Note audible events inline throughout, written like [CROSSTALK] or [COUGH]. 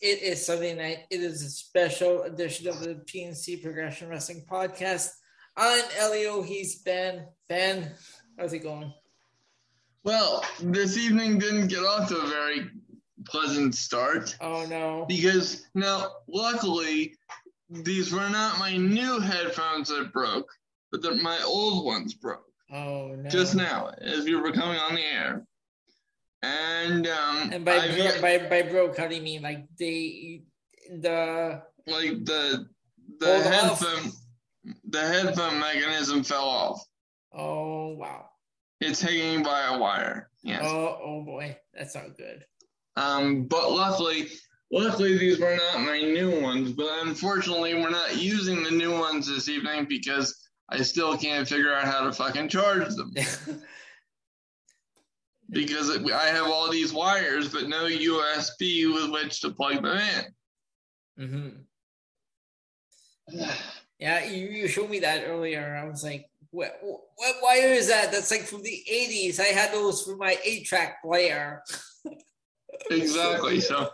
It is Sunday night. It is a special edition of the PNC Progression Wrestling Podcast. I'm Elio. He's Ben. Ben, how's it going? Well, this evening didn't get off to a very pleasant start. Oh no! Because now, luckily, these were not my new headphones that broke, but that my old ones broke. Oh no! Just now, as we were coming on the air. And um And by bro, by by broke, how do you mean? Like they the like the the headphone the headphone mechanism fell off. oh wow It's hanging by a wire. Yes. oh oh boy that's not good. Um, but luckily, luckily these were not my new ones. But unfortunately, we're not using the new ones this evening because I still can't figure out how to fucking charge them [LAUGHS] because it, I have all these wires but no USB with which to plug them in. hmm Yeah, you, you showed me that earlier. I was like, what, what wire is that? That's like from the 80s. I had those for my 8 track player. [LAUGHS] Exactly. So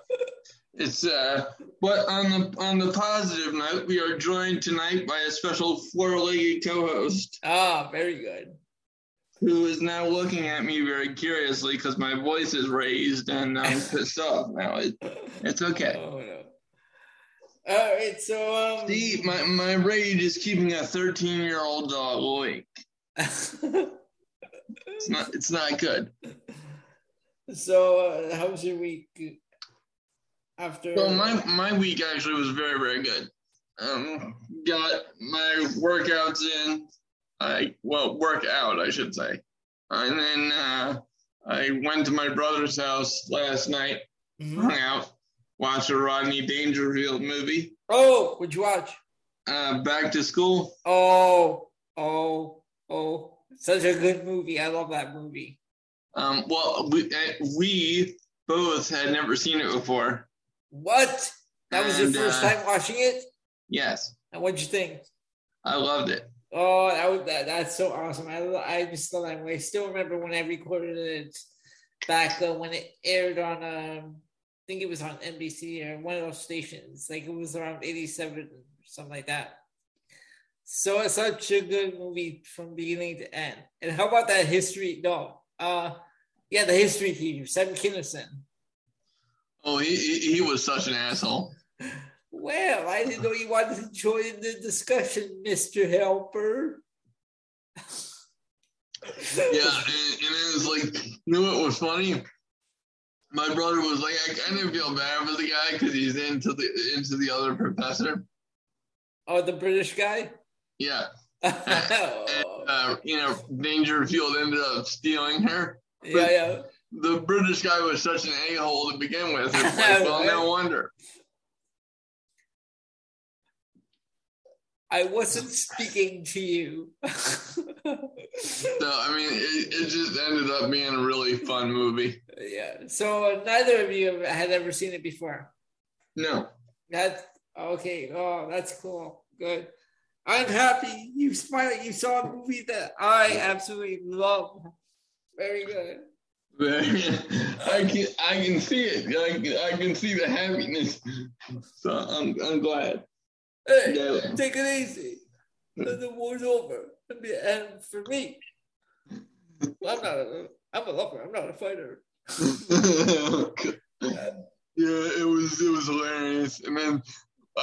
it's uh. But on the on the positive note, we are joined tonight by a special four-legged co-host. Ah, very good. Who is now looking at me very curiously because my voice is raised and I'm pissed [LAUGHS] off now. It, it's okay. Oh, no. All right, so. Um, See, my, my rage is keeping a 13 year old dog awake. It's not it's not good. so, uh, how was your week after? Well, my my week actually was very very good. Um, got my workouts in. I well work out, I should say, and then uh, I went to my brother's house last night, Mhm. hung out, watched a Rodney Dangerfield movie. Oh, what'd you watch? Uh, back to school. Oh, oh, oh. Such a good movie. I love that movie. Um, well, we, uh, we both had never seen it before. What? That was your first uh, time watching it? Yes, And what'd you think? I loved it. Oh, that, was, that that's so awesome. I I just still that. I still remember when I recorded it back uh, when it aired on um I think it was on NBC or one of those stations. Like it was around 87 or something like that. So it's such a good movie from beginning to end. And how about that history? No, uh, yeah, the history teacher, Sam Kinison. Oh, he he, he was such an asshole. [LAUGHS] Well, I didn't know you wanted to join the discussion, Mister Helper. Yeah, and, and it was like, you know what was funny? My brother was like, I kind of feel bad for the guy because he's into the into the other professor. Oh, the British guy. Yeah, [LAUGHS] oh, uh, you know, Dangerfield ended up stealing her. yeah, yeah. The British guy was such an a hole to begin with. It's like, [LAUGHS] well, no wonder. I wasn't speaking to you. So I mean, it, it just ended up being a really fun movie. yeah. So neither of you had ever seen it before. No, That's okay. Oh, that's cool. Good. I'm happy you finally you saw a movie that I absolutely love. Very good. [LAUGHS] I can I can see it. I can, I can see the happiness. So I'm I'm glad. Hey, Yeah. take it easy. The war's over. And for me, I'm not. A, I'm a lover. I'm not a fighter. [LAUGHS] yeah, it was it was hilarious. And then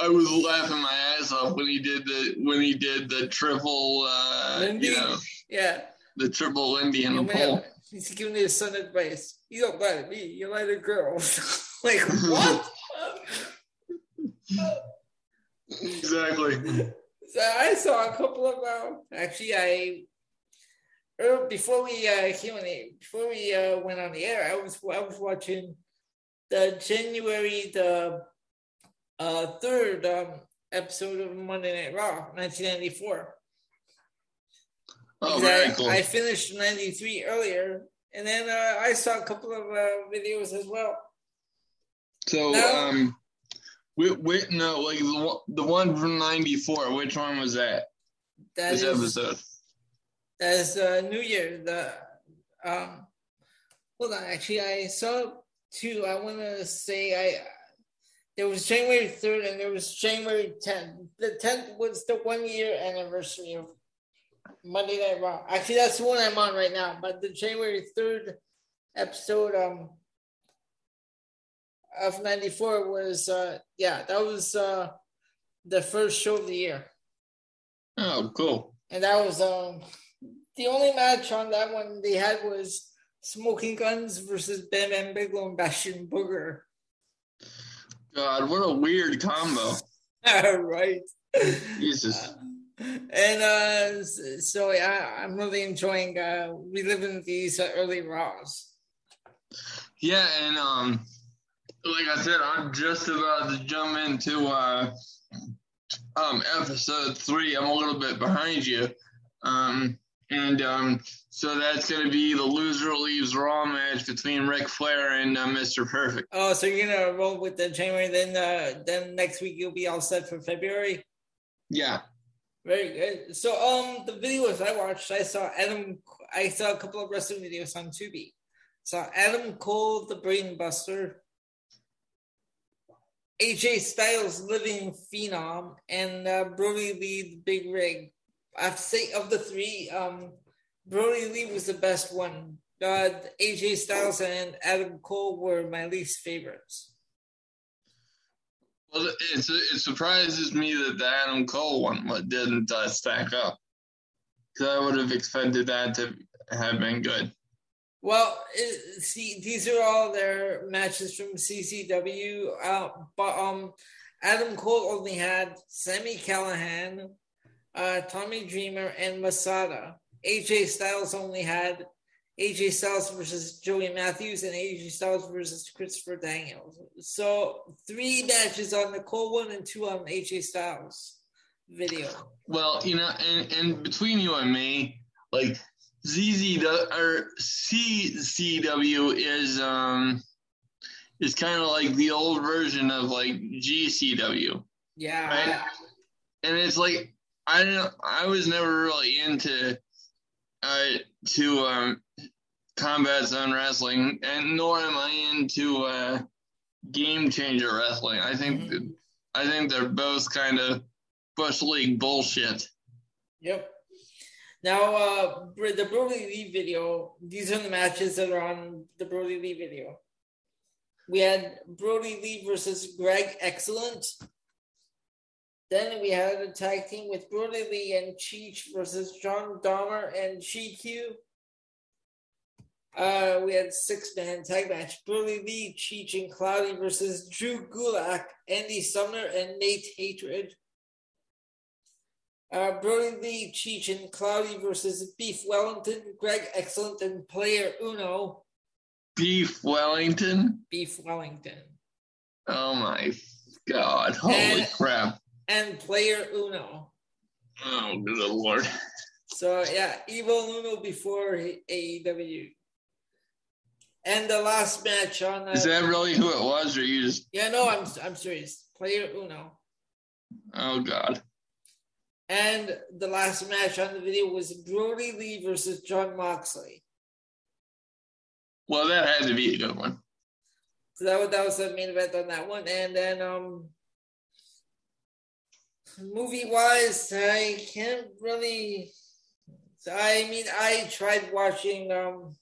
I was laughing my ass off when he did the when he did the triple uh Lindy? you know Yeah. the triple Lindy You and the man, pole. he's giving his son advice. You don't lie to me. You lie to girls. [LAUGHS] like what? [LAUGHS] Exactly. [LAUGHS] So I saw a couple of uh, actually I before we uh came on the, before we uh, went on the air, I was I was watching the January the uh third um episode of Monday Night Raw, 1994. Oh, very I, cool. I finished 93 earlier, and then uh, I saw a couple of uh, videos as well. So No. um, wait, wait, no, like the one, the one from '94. Which one was that? That This is episode. that's uh, New Year. The um, hold on, actually, I saw two. I want to say I There was January 3rd and there was January 10th. The 10th was the one year anniversary of Monday Night Raw. Actually, that's the one I'm on right now. But the January 3rd episode um, of 94 was, uh, yeah, that was uh, the first show of the year. Oh, cool. And that was um, the only match on that one they had was Smoking Gunns versus Bam Bam Bigelow and Bastion Booger. God, what a weird combo. [LAUGHS] right. Jesus. Uh, and uh, so yeah, I'm really enjoying uh, reliving these uh, early Raws. Yeah, and um, like I said, I'm just about to jump into uh, um, episode three. I'm a little bit behind you. Um, and um, so that's going to be the loser leaves Raw match between Ric Flair and uh, Mr. Perfect. Oh, so you're gonna roll with the January, then uh, then next week you'll be all set for February. Yeah. Very good. So um, the videos I watched, I saw Adam. I saw a couple of wrestling videos on Tubi. Saw Adam Cole, the Brainbuster, AJ Styles, Living Phenom, and uh, Brodie Lee, the Big Rig. I have to say, of the three, um, Brodie Lee was the best one. Uh, AJ Styles and Adam Cole were my least favorites. Well, it surprises me that the Adam Cole one didn't uh, stack up. Because I would have expected that to have been good. Well, it, see, these are all their matches from CZW. Uh, but um, Adam Cole only had Sami Callihan, uh, Tommy Dreamer, and Masada. AJ Styles only had AJ Styles versus Joey Matthews and AJ Styles versus Christopher Daniels. So three matches on the Cole one and two on AJ Styles video. Well, you know, and, and between you and me, like ZZ or CZW is um is kind of like the old version of like GCW. Yeah. Right? And it's like I don't I was never really into uh to um combat zone wrestling and nor am I into uh game changer wrestling. I think mm-hmm. I think they're both kind of bush league bullshit. Yep. Now, uh, the Brodie Lee video, these are the matches that are on the Brodie Lee video. We had Brodie Lee versus Greg Excellent. Then we had a tag team with Brodie Lee and Cheech versus John Dahmer and GQ. Uh, we had six man tag match. Brodie Lee, Cheech, and Cloudy versus Drew Gulak, Andy Sumner, and Nate Hatred. Uh, Brodie Lee, Cheech, and Cloudy versus Beef Wellington, Greg Excellent, and Player Uno. Beef Wellington? Beef Wellington. Oh my God. Holy and, crap. And Player Uno. Oh, good lord. So, yeah, Evil Uno before AEW. And the last match on. Uh, Is that really who it was, or you just. Yeah, no, I'm, I'm serious. Player Uno. Oh, God. And the last match on the video was Brodie Lee versus Jon Moxley. Well, that had to be a good one. So that was, that was the main event on that one. And then um movie wise, I can't really I mean I tried watching um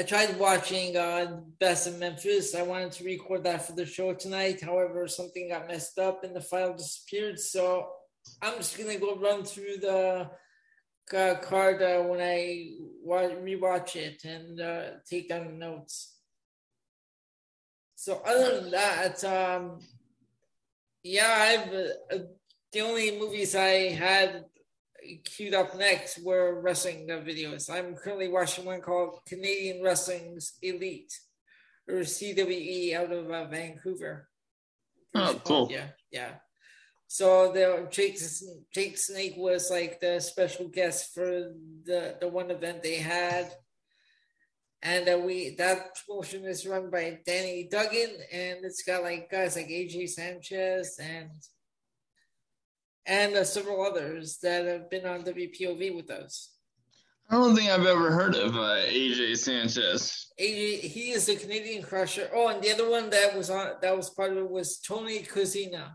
I tried watching uh, Best of Memphis. I wanted to record that for the show tonight. However, something got messed up and the file disappeared. So I'm just gonna go run through the uh, card uh, when I rewatch it and uh, take down notes. So other than that, um, yeah, I've uh, the only movies I had queued up next were wrestling videos. I'm currently watching one called Canadian Wrestling's Elite, or CWE, out of uh, Vancouver. Oh, cool. Yeah, yeah. So the Jake Jake Snake was like the special guest for the the one event they had, and uh, we that promotion is run by Danny Duggan, and it's got like guys like AJ Sanchez and and uh, several others that have been on WPOV with us. I don't think I've ever heard of uh, AJ Sanchez. AJ, he is a Canadian crusher. Oh, and the other one that was on that was part of it was Tony Kozina.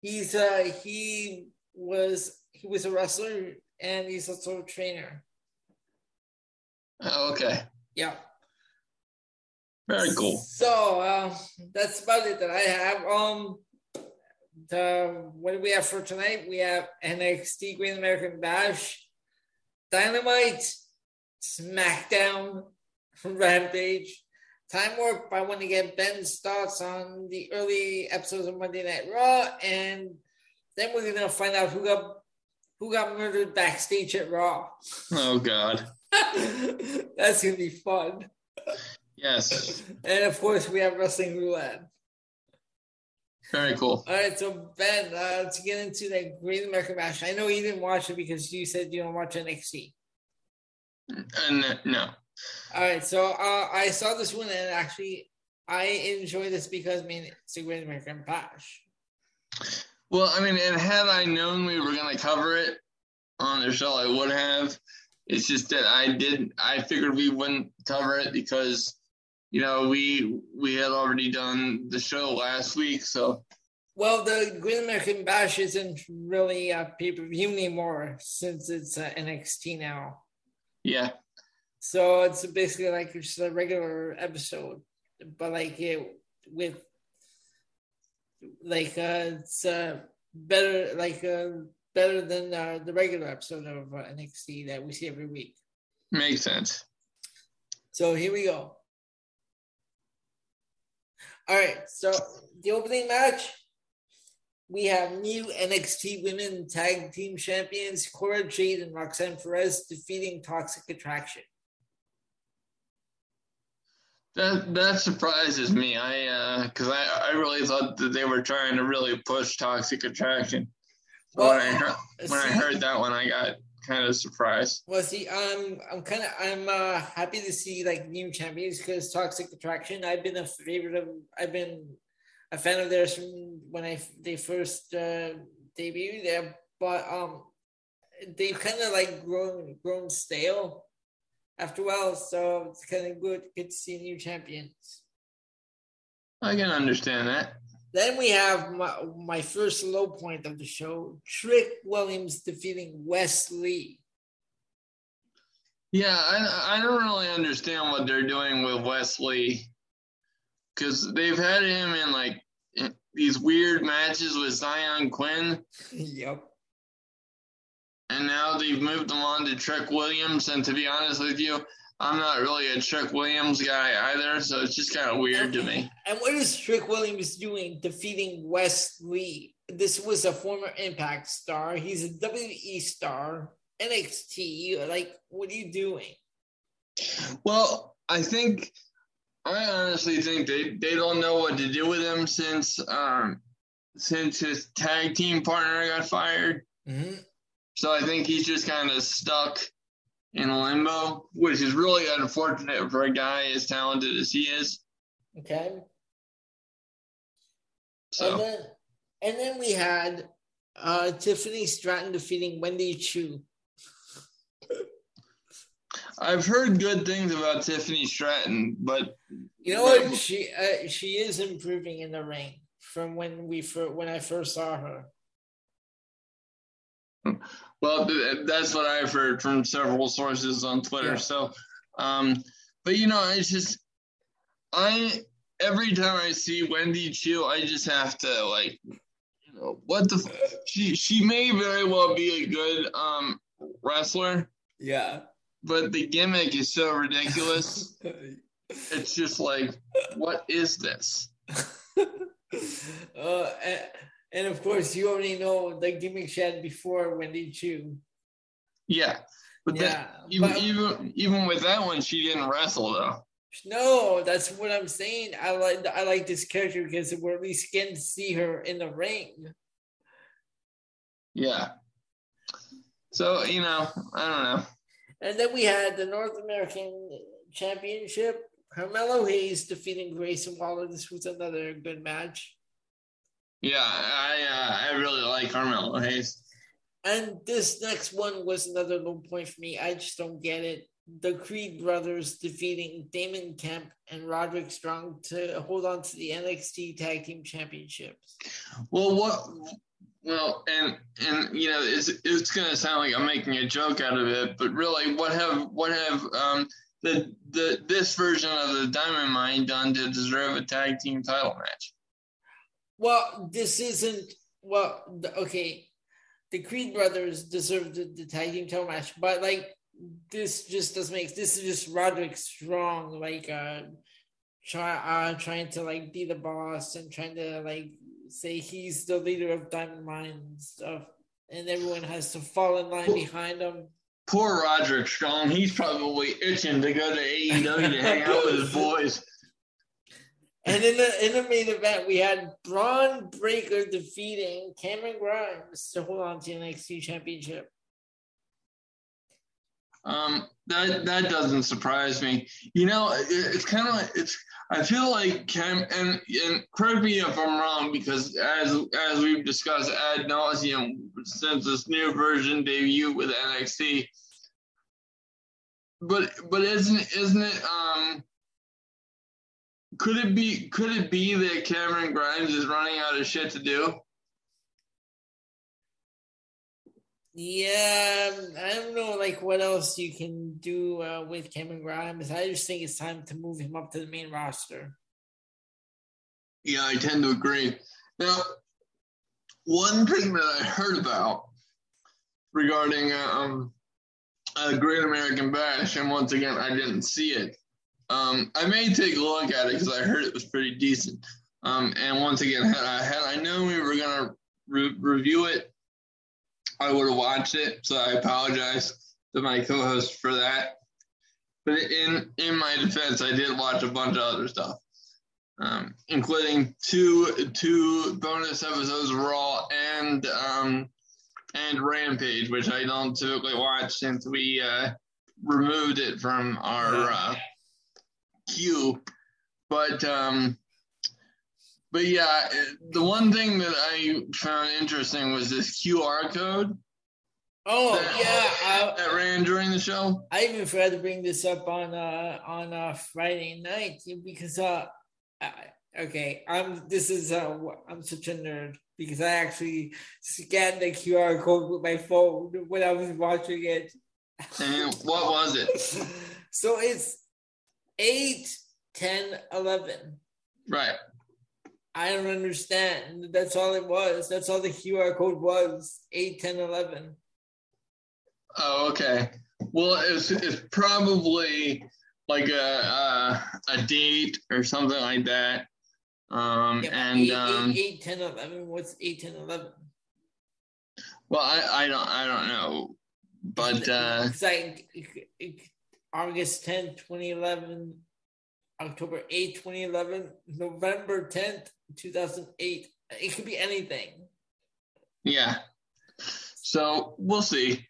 He's uh he was he was a wrestler and he's also a trainer. Oh, okay. Yeah. Very cool. So uh, that's about it that I have. Um, the what do we have for tonight? We have NXT Great American Bash, Dynamite, SmackDown, [LAUGHS] Rampage, Time Warp. I want to get Ben's thoughts on the early episodes of Monday Night Raw, and then we're gonna find out who got who got murdered backstage at Raw. Oh God. [LAUGHS] That's gonna be fun. Yes. And of course, we have wrestling roulette. Very cool. All right, so Ben, uh, to get into the Great American Bash, I know you didn't watch it because you said you don't watch NXT. Uh, no. All right, so uh, I saw this one and actually I enjoy this because I mean it's a Great American Bash. Well, I mean, and had I known we were going to cover it on the show, I would have. It's just that I did. I figured we wouldn't cover it because, you know, we we had already done the show last week. So, well, the Great American Bash isn't really a pay per view anymore since it's uh, NXT now. Yeah. So it's basically like just a regular episode, but like it with like uh, it's uh, better like uh, better than uh, the regular episode of uh, NXT that we see every week. Makes sense. So here we go. All right, so the opening match, we have new NXT Women Tag Team Champions Cora Jade and Roxanne Perez defeating Toxic Attraction. That that surprises me. I because uh, I I really thought that they were trying to really push Toxic Attraction. Well, when I heard when see, I heard that one, I got kind of surprised. Well, see, I'm I'm kind of I'm uh, happy to see like new champions because Toxic Attraction. I've been a favorite of. I've been a fan of theirs from when I they first uh, debuted there, but um, they've kind of like grown grown stale after a while. So it's kind of good good to see new champions. I can understand that. Then we have my, my first low point of the show Trick Williams defeating Wes Lee. Yeah, I, I don't really understand what they're doing with Wes Lee because they've had him in like these weird matches with Zion Quinn. Yep. And now they've moved him on to Trick Williams. And to be honest with you, I'm not really a Trick Williams guy either, so it's just kind of weird to me. [LAUGHS] And what is Trick Williams doing defeating Wes Lee? This was a former Impact star. He's a WWE star, NXT. Like, what are you doing? Well, I think I honestly think they, they don't know what to do with him since um since his tag team partner got fired. Mm-hmm. So I think he's just kind of stuck in a limbo, which is really unfortunate for a guy as talented as he is. Okay. So. And then, and then we had uh, Tiffany Stratton defeating Wendy Choo. I've heard good things about Tiffany Stratton, but you know what? She uh, she is improving in the ring from when we fir- when I first saw her. Well, that's what I've heard from several sources on Twitter. Yeah. So, um, but you know, it's just I every time I see Wendy Choo, I just have to like, you know, what the she she may very well be a good um wrestler. Yeah. But the gimmick is so ridiculous. [LAUGHS] it's just like, what is this? [LAUGHS] uh, and of course, you already know the gimmick she had before Wendy Choo. Yeah, but yeah, that, even, but, even even with that one, she didn't wrestle though. No, that's what I'm saying. I like I like this character because we're at least getting to see her in the ring. Yeah. So you know, I don't know. And then we had the North American Championship. Carmelo Hayes defeating Grayson Waller. This was another good match. Yeah, I uh, I really like Carmelo Hayes. And this next one was another low point for me. I just don't get it. The Creed brothers defeating Damon Kemp and Roderick Strong to hold on to the NXT Tag Team Championships. Well, what? Well, and and you know, it's it's gonna sound like I'm making a joke out of it, but really, what have what have um the the this version of the Diamond Mine done to deserve a tag team title match? Well, this isn't well. Okay, the Creed brothers deserve the, the tag team title match, but like this just doesn't make this is just Roderick Strong like uh try uh trying to like be the boss and trying to like say he's the leader of Diamond Mine and stuff, and everyone has to fall in line behind him. Poor Roderick Strong, he's probably itching to go to AEW to hang out with his [LAUGHS] boys. And in the in the main event, we had Bron Breakker defeating Cameron Grimes to hold on to the NXT Championship. Um, that that doesn't surprise me. You know, it, it's kind of like it's. I feel like Cam and and correct me if I'm wrong because as as we've discussed ad nauseum since this new version debut with NXT. But but isn't isn't it um could it be could it be that Cameron Grimes is running out of shit to do? Yeah, I don't know, like what else you can do uh, with Cameron Grimes. I just think it's time to move him up to the main roster. Yeah, I tend to agree. Now, one thing that I heard about regarding um, a Great American Bash, and once again, I didn't see it, um, I may take a look at it because I heard it was pretty decent. Um, and once again, had I had I known we were gonna re- review it, I would have watched it. So I apologize to my co-host for that. But in in my defense, I did watch a bunch of other stuff, um, including two two bonus episodes of Raw and um, and Rampage, which I don't typically watch since we uh, removed it from our. Uh, queue. But um, but yeah, the one thing that I found interesting was this QR code. Oh that, yeah, I, that ran during the show. I even forgot to bring this up on uh on uh Friday night because uh I, okay I'm this is uh I'm such a nerd because I actually scanned the QR code with my phone when I was watching it. And what was it? [LAUGHS] so it's 8, 10, 11. Right. I don't understand. That's all it was. That's all the QR code was 8, 10, 11. Oh, okay. Well, it's, it's probably like a, a, a date or something like that. Um, yeah, and 8, um, 8, 8, 10, 11. What's 8, 10, 11? Well, I, I don't I don't know, but uh, it's like August 10th, 2011, October 8th, 2011, November 10th, 2008. It could be anything. Yeah. So we'll see.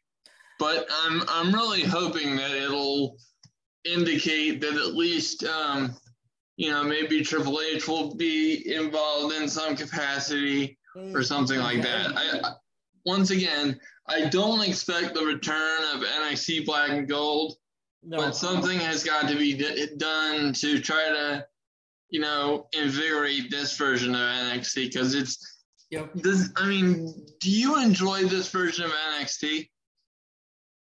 But I'm I'm really hoping that it'll indicate that at least um, you know maybe Triple H will be involved in some capacity or something like that. I, once again I don't expect the return of NXT Black and Gold no. But something has got to be d- done to try to, you know, invigorate this version of NXT because it's. Yep. This, I mean, do you enjoy this version of NXT?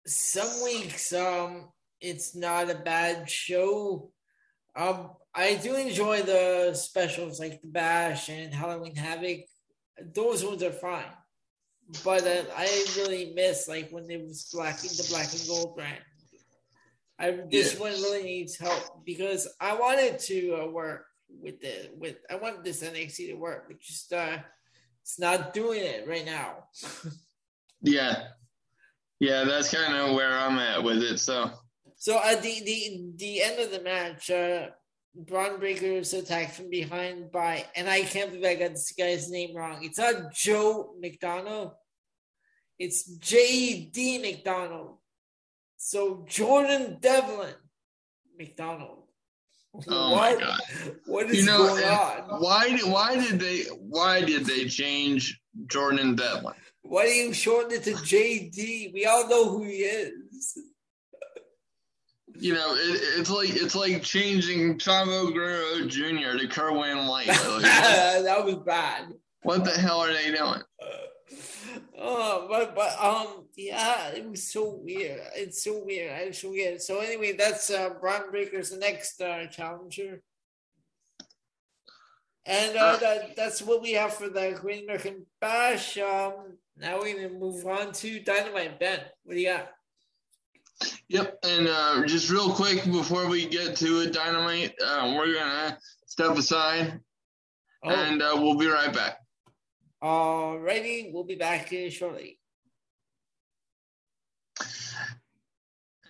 Some weeks, um, it's not a bad show. Um, I do enjoy the specials like the Bash and Halloween Havoc. Those ones are fine, but uh, I really miss like when it was black the black and gold brand. I this yeah. one really needs help because I wanted to uh, work with the with I want this NXT to work, but just uh, it's not doing it right now. [LAUGHS] yeah, yeah, that's kind of where I'm at with it. So, so at the the the end of the match, uh, Bron Breakker is attacked from behind by, and I can't believe I got this guy's name wrong. It's not Joe McDonald. It's J.D. McDonald. So Jordan Devlin, McDonald. Oh what, my god! What is you know, going on? Why? Why did they? Why did they change Jordan Devlin? Why do you shorten it to JD? We all know who he is. You know, it, it's like it's like changing Chavo Guerrero Jr. to Kerwin White. Like, [LAUGHS] that was bad. what the hell are they doing? Uh, Oh, but but um, yeah, it was so weird. It's so weird. It's so weird. So anyway, that's uh, Bron Breakker's the next uh, challenger, and uh, that, that's what we have for the Great American Bash. Um, now we're gonna move on to Dynamite. Ben, what do you got? Yep, and uh, just real quick before we get to it, Dynamite, uh, we're gonna step aside, Oh, and uh, we'll be right back. Alrighty, we'll be back shortly.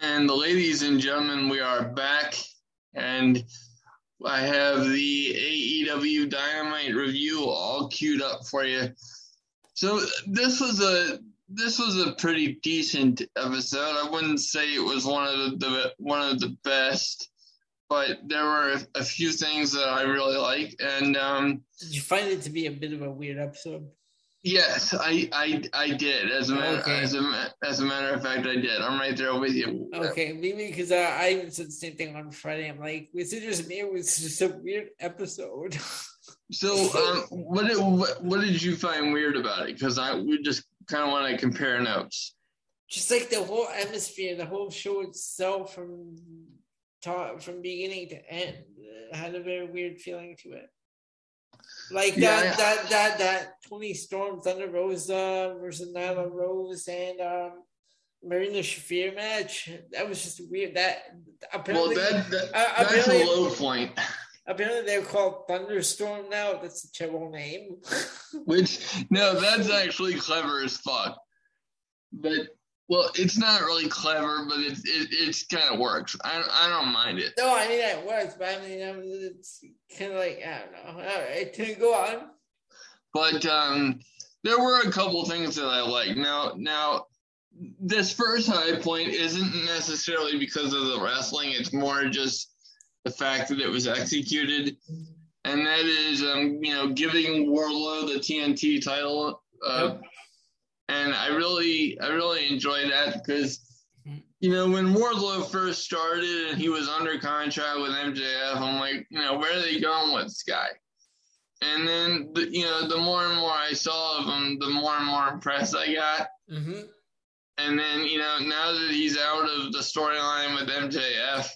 And ladies and gentlemen, we are back, and I have the AEW Dynamite review all queued up for you. So this was a this was a pretty decent episode. I wouldn't say it was one of the, the one of the best, but there were a, a few things that I really liked, and um, Did you find it to be a bit of a weird episode? yes, I I I did. As a matter, Okay. as a as a matter of fact, I did. I'm right there with you. Okay, maybe because uh, I even said the same thing on Friday. I'm like, was it just me? It was just a weird episode? [LAUGHS] So, um, what did what, what did you find weird about it? Because I we just kind of want to compare notes. just like the whole atmosphere, the whole show itself, from ta- from beginning to end, uh, had a very weird feeling to it. Like Yeah, that, I- that, that, that Toni Storm, Thunder Rosa versus Nyla Rose, and um, Marina Shafir match. That was just weird. That Well, apparently, that, that I- that's apparently- a low point. apparently they're called Thunderstorm now. That's a terrible name. Which no, that's actually clever as fuck. But well, it's not really clever, but it it it's kind of works. I I don't mind it. no, I mean it works, but I mean it's kind of like I don't know. All right, can [LAUGHS] go on. But um, there were a couple things that I like. Now now. This first high point isn't necessarily because of the wrestling. It's more just the fact that it was executed, and that is, um, you know, giving Wardlow the TNT title. Uh, and I really, I really enjoyed that because, you know, when Wardlow first started and he was under contract with MJF, I'm like, you know, where are they going with this guy? And then, the, you know, the more and more I saw of him, the more and more impressed I got. Mm-hmm. And then, you know, now that he's out of the storyline with MJF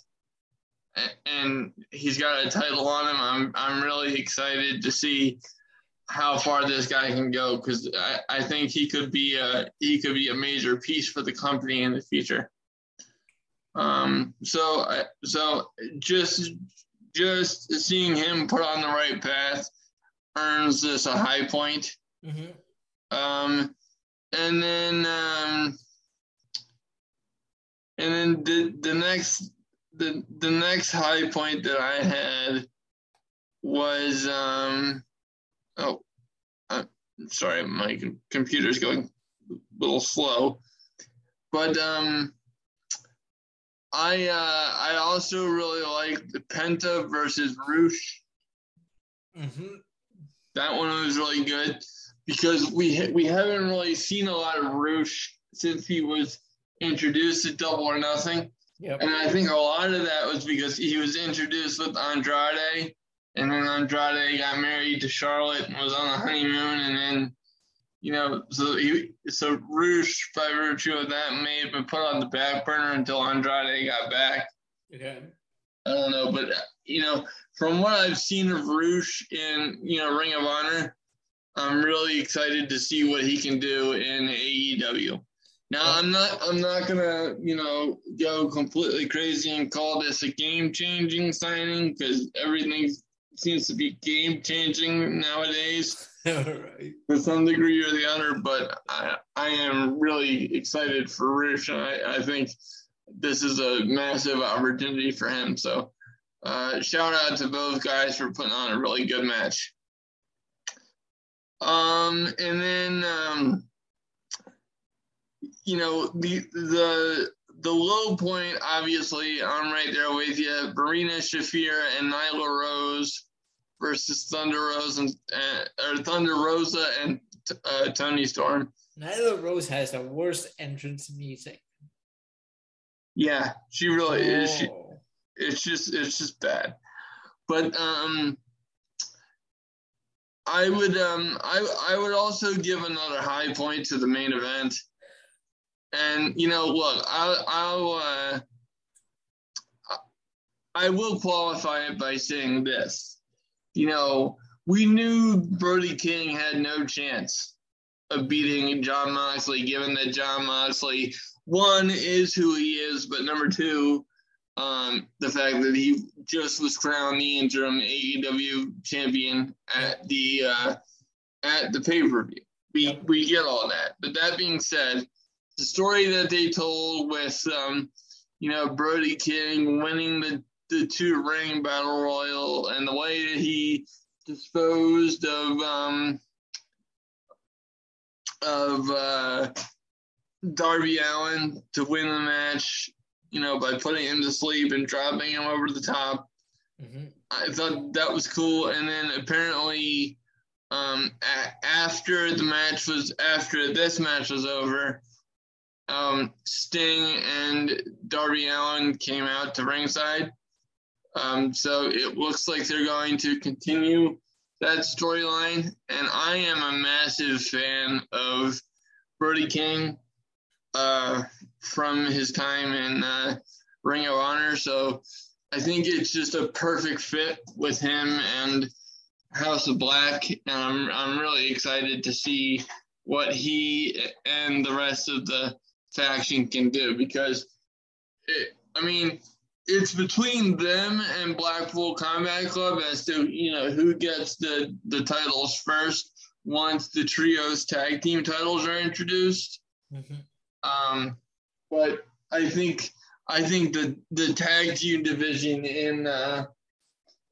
and he's got a title on him, I'm I'm really excited to see how far this guy can go because I, I think he could be a he could be a major piece for the company in the future. Um, so I, so just just seeing him put on the right path earns this a high point. Mm-hmm. Um, and then um, and then the the next the the next high point that I had was um oh uh, sorry my computer's going a little slow but um I uh I also really like the Penta versus Rush Mm-hmm. that one was really good because we ha- we haven't really seen a lot of Rush since he was introduced to Double or Nothing, Yep. and I think a lot of that was because he was introduced with Andrade, and then Andrade got married to Charlotte and was on the honeymoon, and then you know so he so Rush by virtue of that may have been put on the back burner until Andrade got back. Okay. I don't know, but you know, from what I've seen of Rush in you know Ring of Honor, I'm really excited to see what he can do in AEW. Now, I'm not I'm not gonna you know go completely crazy and call this a game changing signing because everything seems to be game changing nowadays [LAUGHS] right. to some degree or the other. But I I am really excited for and I, I think this is a massive opportunity for him. So, uh, shout out to both guys for putting on a really good match. Um, and then, um, you know, the the the low point, obviously, I'm right there with you. Marina Shafir and Nyla Rose versus Thunder Rose and uh, or Thunder Rosa and uh, Toni Storm. Nyla Rose has the worst entrance music. Yeah, she really oh. is. She, it's just it's just bad. But um I would um I I would also give another high point to the main event. And you know, look, I'll I'll uh, I will qualify it by saying this. You know, we knew Brody King had no chance of beating Jon Moxley, given that Jon Moxley, one, is who he is, but number two, um, the fact that he just was crowned the interim AEW champion at the uh, at the pay per view. We we get all that, but that being said, the story that they told with um, you know Brody King winning the the two ring battle royal and the way that he disposed of um, of uh, Darby Allin to win the match, you know, by putting him to sleep and dropping him over the top. Mm-hmm. I thought that was cool. And then apparently, um, a- after the match was after this match was over, um, Sting and Darby Allin came out to ringside. Um, so it looks like they're going to continue that storyline. And I am a massive fan of Brody King uh, from his time in uh, Ring of Honor. So I think it's just a perfect fit with him and House of Black. And I'm, I'm really excited to see what he and the rest of the faction can do because, it, I mean, it's between them and Blackpool Combat Club as to you know who gets the the titles first once the trios tag team titles are introduced. Mm-hmm. Um, but I think I think the the tag team division in uh,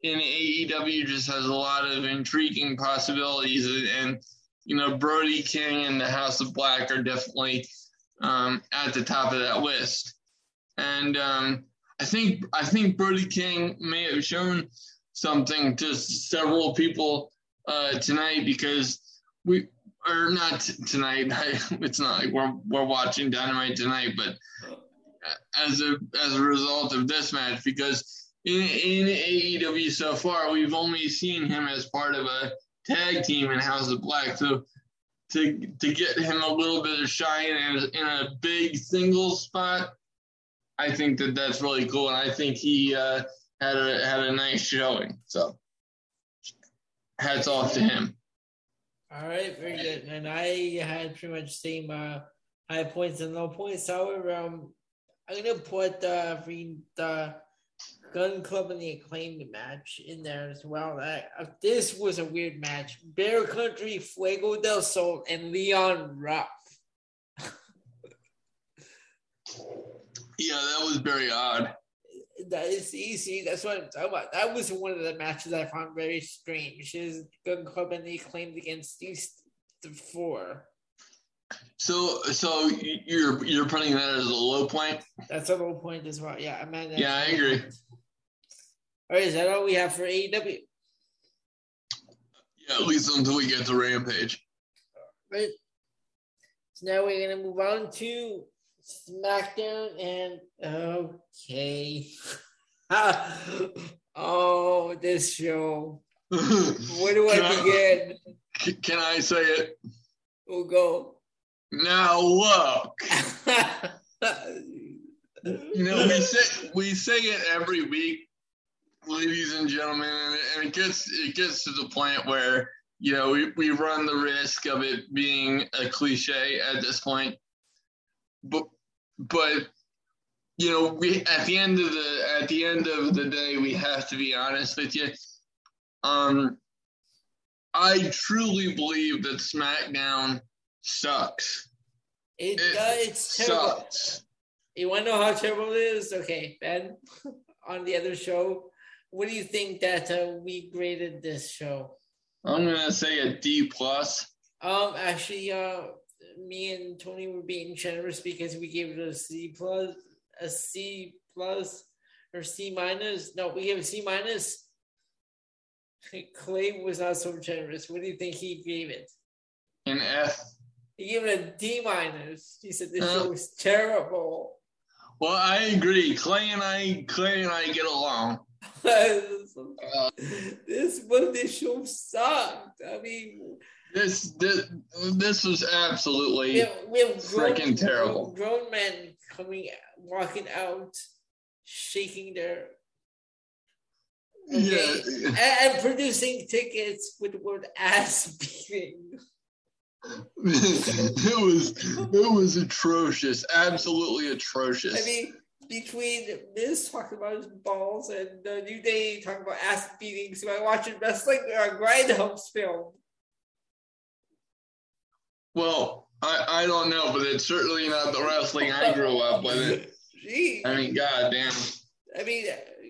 in AEW just has a lot of intriguing possibilities, and, and you know Brody King and the House of Black are definitely um, at the top of that list, and um, I think I think Brody King may have shown something to several people uh, tonight because we or not tonight. [LAUGHS] it's not like we're we're watching Dynamite tonight, but as a as a result of this match, because in in AEW so far we've only seen him as part of a tag team in House of Black. So to to get him a little bit of shine in, in a big single spot I think that that's really cool, and I think he uh, had a had a nice showing. So, hats off to him. All right, very good. And I had pretty much same uh, high points and low points. However, um, I'm gonna put uh, the Gunn Club and the acclaimed match in there as well. That uh, this was a weird match. Bear Country, Fuego del Sol, and Leon Ruff. Yeah, that was very odd. That is easy. That's what I'm talking about. That was one of the matches I found very strange. Is Gunn Club and the Acclaimed against these four. So, so you're you're putting that as a low point. That's a low point as well. Yeah, I mean. Yeah, I agree. Point. All right, is that all we have for AEW? Yeah, at least until we get to Rampage. Right. So now we're gonna move on to SmackDown and okay. [LAUGHS] oh, this show. Where do I, [LAUGHS] I begin? Can I say it? We'll go. Now look. [LAUGHS] you know, we say we say it every week, ladies and gentlemen, and it gets it gets to the point where you know we, we run the risk of it being a cliche at this point. But but you know, we at the end of the at the end of the day, we have to be honest with you. Um, I truly believe that SmackDown sucks. It, it uh, it's terrible. Sucks. You want to know how terrible it is? Okay, Ben, [LAUGHS] on the other show, what do you think that uh, we graded this show? I'm gonna say a D plus. Um, actually, uh, me and Tony were being generous because we gave it a C plus, a C plus, or C minus. No, we gave a C minus. [LAUGHS] Clay was not so generous. What do you think he gave it? An F. He gave it a D minus. He said this Uh. show was terrible. Well, I agree. Clay and I, Clay and I get along. Uh, [LAUGHS] this this show sucked. I mean, this, this, this was we absolutely. have, we have grown, Freaking terrible. grown men coming, walking out, shaking their Yeah, and, and producing tickets with the word ass beating. [LAUGHS] it was it was atrocious, absolutely atrocious. I mean, between Miz talking about his balls and the New Day talking about ass beatings, so I watching wrestling uh, Grindhouse film. well, I I don't know, but it's certainly not the wrestling I grew up with. Gee, I mean, goddamn. I mean,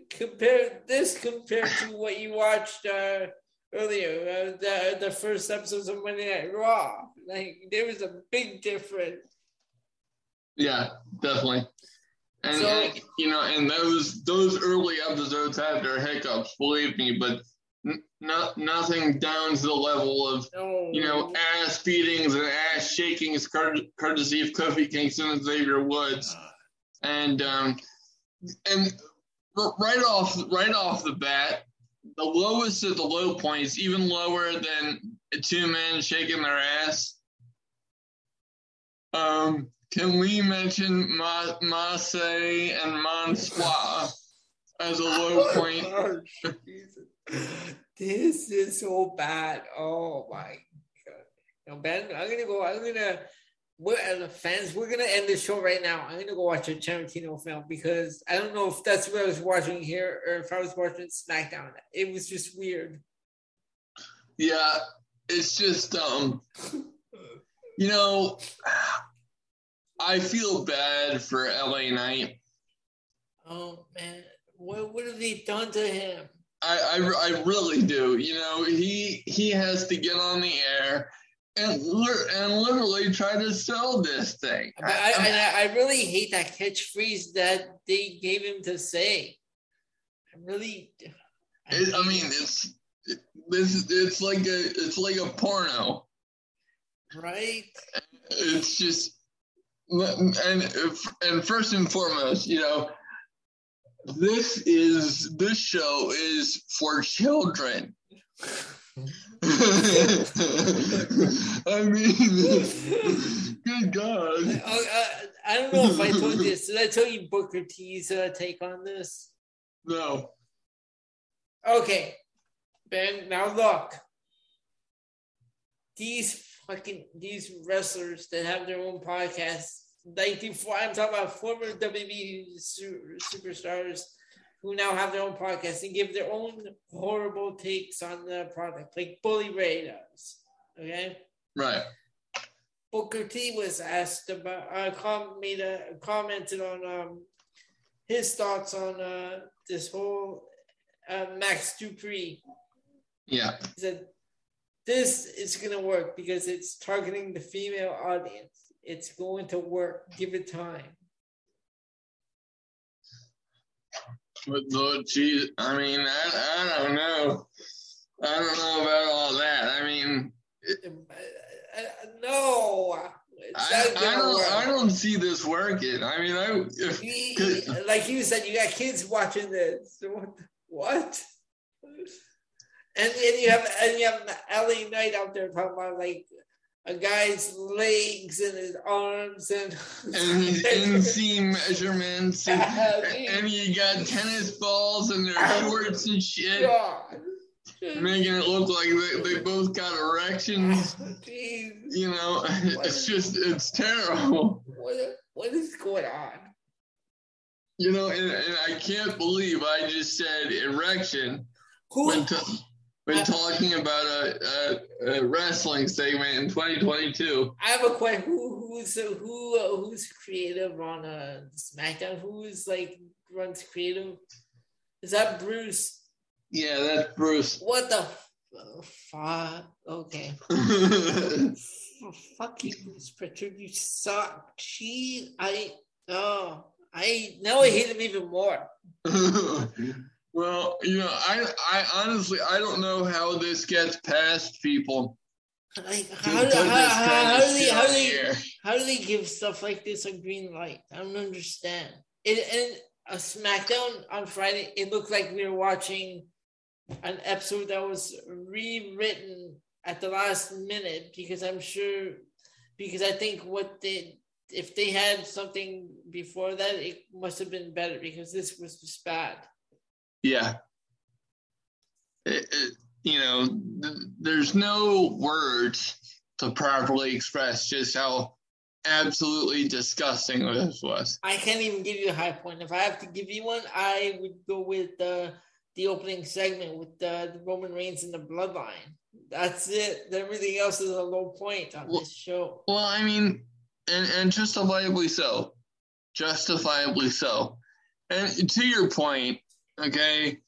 compare this compared to what you watched uh, earlier, uh, the the first episodes of Monday Night Raw. Like there was a big difference. Yeah, definitely. And, So- and, you know, and those those early episodes had their hiccups, believe me, but n- not nothing down to the level of No, you know ass beatings and ass shakings, cour- courtesy of Kofi Kingston and Xavier Woods, and um, and right off right off the bat, the lowest of the low points, even lower than two men shaking their ass. Um, can we mention Ma- Marseille and Mansoor as a low [LAUGHS] point? Oh, this is so bad. Oh my god. Now, Ben, I'm gonna go. I'm gonna. We're as a fans. We're gonna end the show right now. I'm gonna go watch a Tarantino film because I don't know if that's what I was watching here or if I was watching SmackDown. It was just weird. Yeah, it's just um, [LAUGHS] you know, I feel bad for LA Knight. Oh man, what what have they done to him? I, I, I really do. You know, he he has to get on the air and and literally try to sell this thing. But I, I, I really hate that catchphrase that they gave him to say. I really. It, I mean, it. it's it, this. It's like a it's like a porno. right. It's just and and first and foremost, you know, this is this show is for children. [LAUGHS] I mean, good God. Uh, I don't know if I told you this. Did I tell you Booker T's uh, take on this? No. Okay, Ben. Now look, these fucking these wrestlers that have their own podcasts. Like before, I'm talking about former WWE superstars who now have their own podcasts and give their own horrible takes on the product, like Bully Ray does. Okay. Right. Booker T was asked about, uh, com- made a commented on um, his thoughts on uh, this whole uh, Max Dupri. Yeah. He said, "This is going to work because it's targeting the female audience. It's going to work. Give it time." But Lord Jesus, I mean, I, I don't know. I don't know about all that. I mean, Uh, uh, no, I, I don't. work. I don't see this working. I mean, I if [LAUGHS] like you said, you got kids watching this. What? what? And, and you have and you have LA Knight out there talking about like a guy's legs and his arms and [LAUGHS] and his inseam measurements, and, [LAUGHS] and you got tennis balls and their shorts and shit, God. making it look like they, they both got erections. [LAUGHS] Jeez, You know, it's just it's terrible. what, what is going on? You know, and, and I can't believe I just said erection Who? when, t- when talking about a, a, a wrestling segment in 2022. I have a question. Who who's who who's creative on uh, SmackDown? Who's like runs creative? Is that Bruce? Yeah, that's Bruce. What the fuck? Okay. [LAUGHS] Fuck you, Bruce Pritchard. You suck. She, I, oh, I now I hate him even more. [LAUGHS] well, you know, I, I honestly, I don't know how this gets past people. Like how, how, how, how, do they how do they how do they give stuff like this a green light? I don't understand. It and a SmackDown on Friday, it looked like we were watching an episode that was rewritten at the last minute because I'm sure because I think what they if they had something before that, it must have been better because this was just bad. Yeah. It, it, you know, th- there's no words to properly express just how absolutely disgusting this was. I can't even give you a high point. If I have to give you one, I would go with uh, the opening segment with uh, the Roman Reigns and the Bloodline. That's it. Everything else is a low point on well, this show. Well, I mean, and, and justifiably so. Justifiably so. And to your point, okay,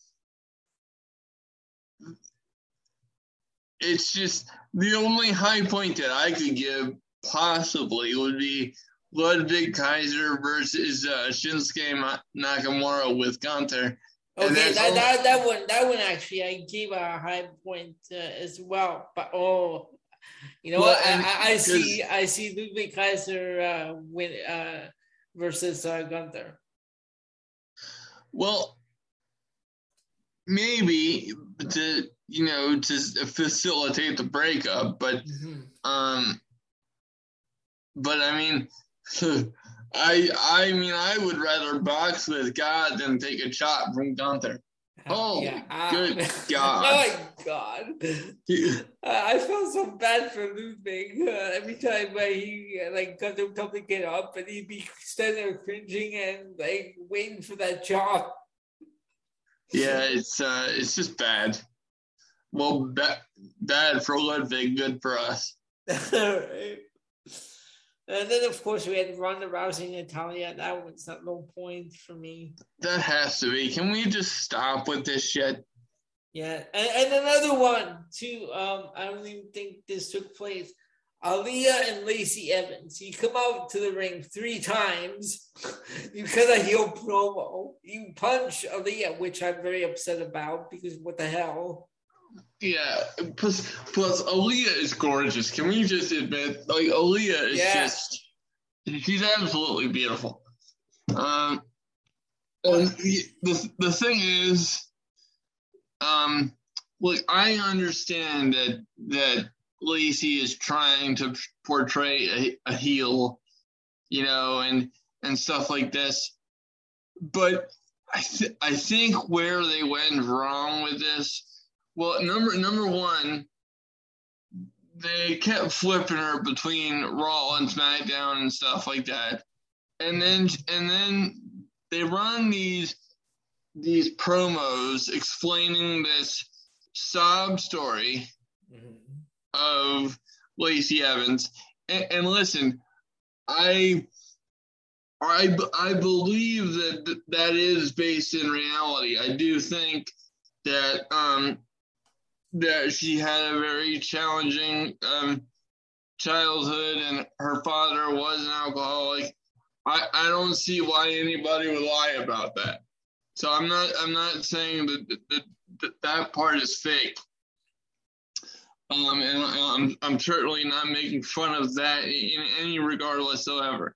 it's just the only high point that I could give possibly would be Ludwig Kaiser versus uh, Shinsuke Nakamura with Gunther. Okay, that, that that one that one actually I gave a high point uh, as well. But oh, you know well, what? I, I, see I see Ludwig Kaiser uh, win uh, versus uh, Gunther. Well, maybe to you know to facilitate the breakup, but mm-hmm. um, but I mean. [LAUGHS] I I mean I would rather box with God than take a shot from Gunther. Oh, yeah. uh, good [LAUGHS] God! oh my God! [LAUGHS] uh, I felt so bad for Ludwig uh, every time uh, he like got him to get up, and he'd be standing there cringing and like waiting for that job. Yeah, it's uh, it's just bad. Well, ba- bad for Ludwig, good for us. [LAUGHS] right. And then, of course, we had Ronda Rousey and Natalya. That was at low point for me. That has to be. Can we just stop with this shit? Yeah, and, and another one too. Um, I don't even think this took place. Aliyah and Lacey Evans. You come out to the ring three times. you cut a heel promo. You punch Aliyah, which I'm very upset about because what the hell? Yeah, plus plus Aliyah is gorgeous. Can we just admit, like Aliyah is yeah. just she's absolutely beautiful. Um, and the the thing is, um, look, I understand that that Lacey is trying to portray a, a heel, you know, and and stuff like this, but I th- I think where they went wrong with this well, number number one, they kept flipping her between Raw and SmackDown and stuff like that, and then and then they run these these promos explaining this sob story. Mm-hmm. Of Lacey Evans. And, and, listen, I I I believe that that is based in reality. I do think that um, that she had a very challenging um, childhood and her father was an alcoholic. I, I don't see why anybody would lie about that. So I'm not I'm not saying that that, that, that part is fake. Um, and I'm, I'm certainly not making fun of that in any regard whatsoever.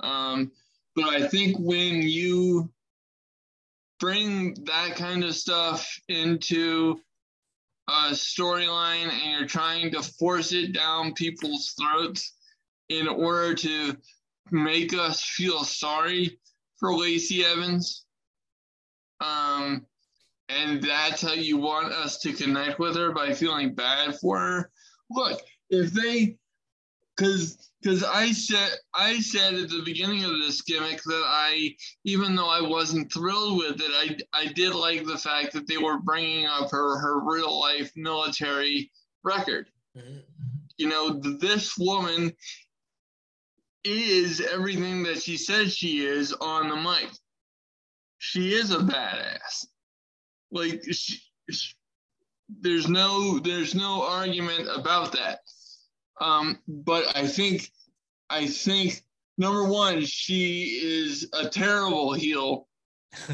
Um, but I think when you bring that kind of stuff into a storyline and you're trying to force it down people's throats in order to make us feel sorry for Lacey Evans. Um, and that's how you want us to connect with her by feeling bad for her. Look, if they because because I said I said at the beginning of this gimmick that I even though I wasn't thrilled with it, I I did like the fact that they were bringing up her her real life military record. Mm-hmm. You know, this woman is everything that she says she is on the mic. She is a badass. Like she, she, there's no there's no argument about that. Um, but I think, I think number one, she is a terrible heel [LAUGHS]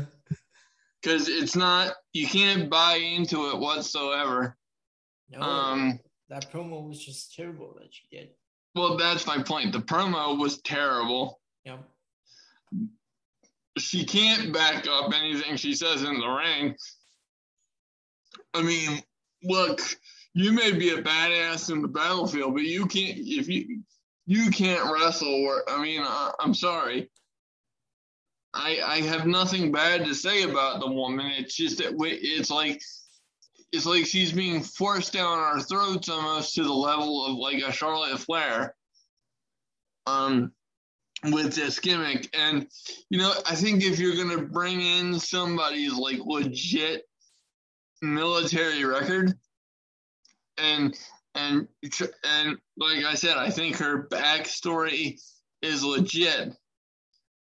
because it's not. You can't buy into it whatsoever. No. Um, That promo was just terrible that she did. Well, that's my point. The promo was terrible. Yeah. She can't back up anything she says in the ring. I mean, look, you may be a badass in the battlefield, but you can't if you you can't wrestle. Or I mean, I, I'm sorry. I I have nothing bad to say about the woman. It's just that it's like it's like she's being forced down our throats almost to the level of like a Charlotte Flair. Um, with this gimmick, and you know, I think if you're gonna bring in somebody's like legit military record, and and and like I said, I think her backstory is legit,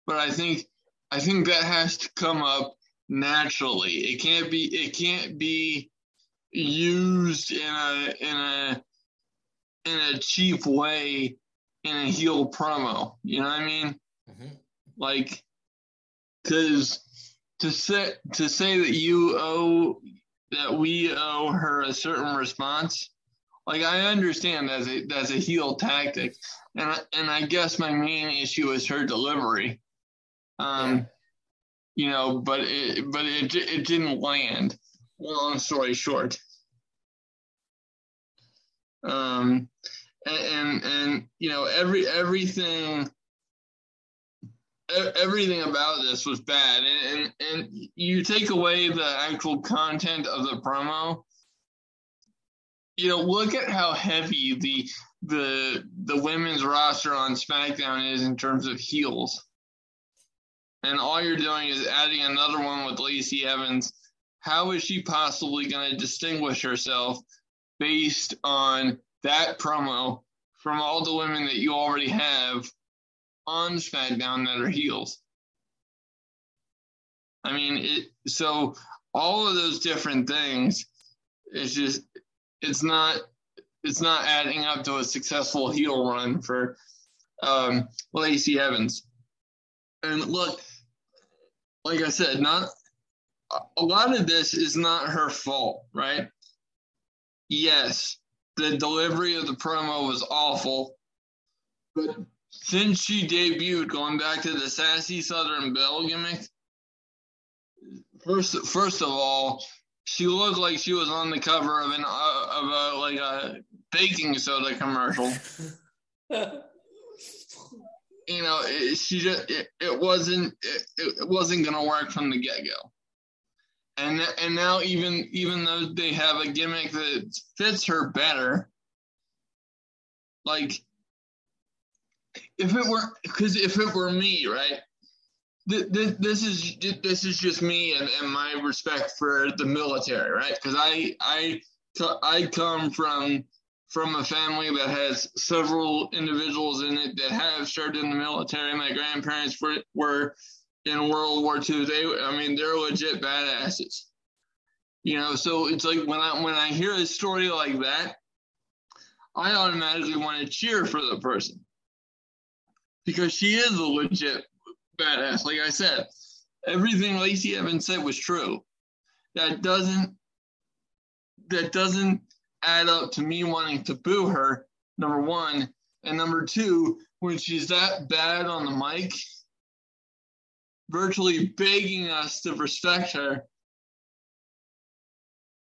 but I think I think that has to come up naturally. It can't be it can't be used in a in a in a cheap way in a heel promo. You know what I mean? Mm-hmm. Like, because to say to say that you owe that we owe her a certain response, like I understand that's a that's a heel tactic, and I, and I guess my main issue is her delivery. Um, yeah. you know, but it but it it didn't land. Long story short. Um, and, and, and you know every everything everything about this was bad. And, and and you take away the actual content of the promo you know look at how heavy the the the women's roster on smackdown is in terms of heels. And all you're doing is adding another one with lacey evans. How is she possibly going to distinguish herself based on that promo from all the women that you already have on SmackDown that are heels. I mean, it, so all of those different things, it's just, it's not, it's not adding up to a successful heel run for um, Lacey Evans. And look, like I said, not a lot of this is not her fault, right? Yes, the delivery of the promo was awful. But since she debuted, going back to the sassy Southern Belle gimmick, first first of all, she looked like she was on the cover of an uh, of a like a baking soda commercial. [LAUGHS] you know, it, she just it, it wasn't it, it wasn't gonna work from the get go and and now even even though they have a gimmick that fits her better, like if it were because if it were me, right? This, is this is just me and, and my respect for the military, right? Because I I I come from from a family that has several individuals in it that have served in the military. My grandparents were were in World War II. They, I mean, they're legit badasses. You know, so it's like when I when I hear a story like that, I automatically want to cheer for the person because she is a legit badass. Like I said, everything Lacey Evans said was true. That doesn't that doesn't add up to me wanting to boo her. Number one, and number two, when she's that bad on the mic, virtually begging us to respect her.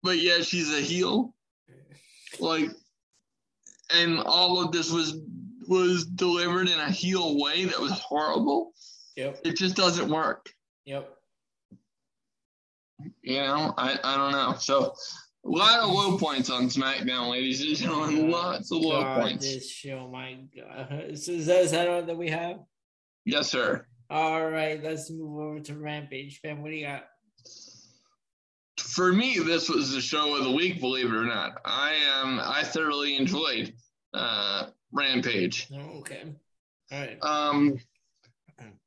But yet she's a heel. Like and all of this was was delivered in a heel way that was horrible. Yep. It just doesn't work. Yep. You know, I, I don't know. So a lot of low points on SmackDown, ladies and gentlemen. Lots of low God, points. This show, my God. Is, is, that, is that all that we have? Yes, sir. All right, let's move over to Rampage. Ben, what do you got? For me, this was the show of the week. Believe it or not, I am. Um, I thoroughly enjoyed uh, Rampage. Oh, okay. All right. Um,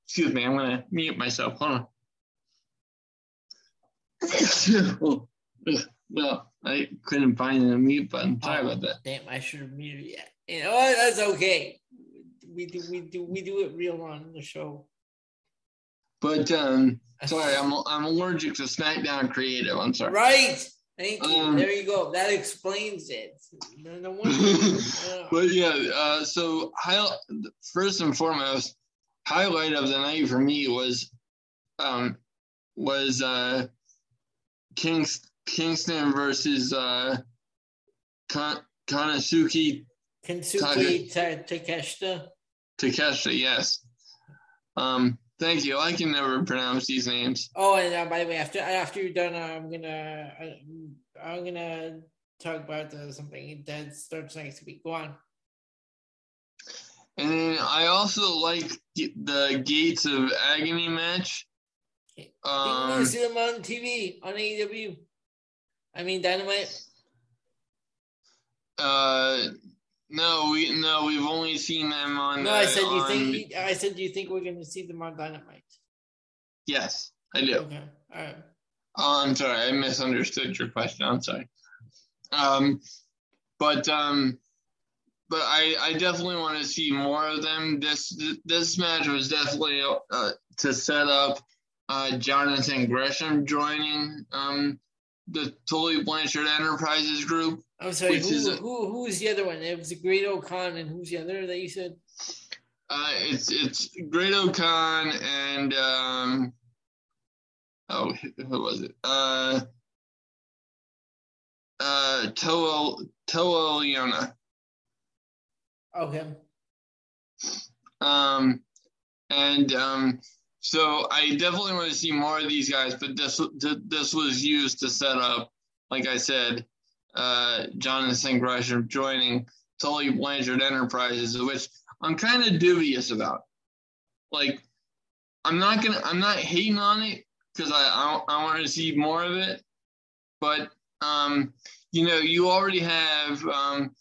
excuse me. I'm gonna mute myself. Hold on. [LAUGHS] well, I couldn't find the mute button. Sorry oh, about that. Damn, I should have muted it. You know, that's okay. We do we do we do it real on the show. But um, sorry, I'm I'm allergic to SmackDown Creative. I'm sorry. Right. Thank you. Um, there you go. That explains it. [LAUGHS] But yeah, uh, so high, first and foremost, highlight of the night for me was um, was uh, Kings, Kingston versus uh, Kan, Kanasuki Kensuke Takeshita. Takeshita, yes. Um, thank you. I can never pronounce these names. Oh, and uh, by the way, after after you're done, uh, I'm gonna uh, I'm gonna talk about uh, something that starts next week. Go on. And then I also like the Gates of Agony match. Um, you see them on TV on AEW. I mean Dynamite. Uh, no, we no, we've only seen them on. No, I said you on... think. I said, do you think we're going to see them on Dynamite? Yes, I do. Okay, all right. Oh, I'm sorry, I misunderstood your question. I'm sorry. Um, but um, but I I definitely want to see more of them. This this match was definitely uh, to set up uh, Jonathan Gresham joining um the Tully Blanchard Enterprises group. I'm sorry, who, a, who who's the other one? It was the Great-O-Khan, and who's the other that you said? Uh, it's it's Great-O-Khan and um, oh, who was it? Uh, uh, Toa Toa Liona. Okay. Um, and um, so I definitely want to see more of these guys, but this this was used to set up, like I said, uh, Jonathan Gresham joining Tully Blanchard Enterprises, which I'm kind of dubious about. Like, I'm not gonna, I'm not hating on it because I I, I want to see more of it, but um, you know, you already have um,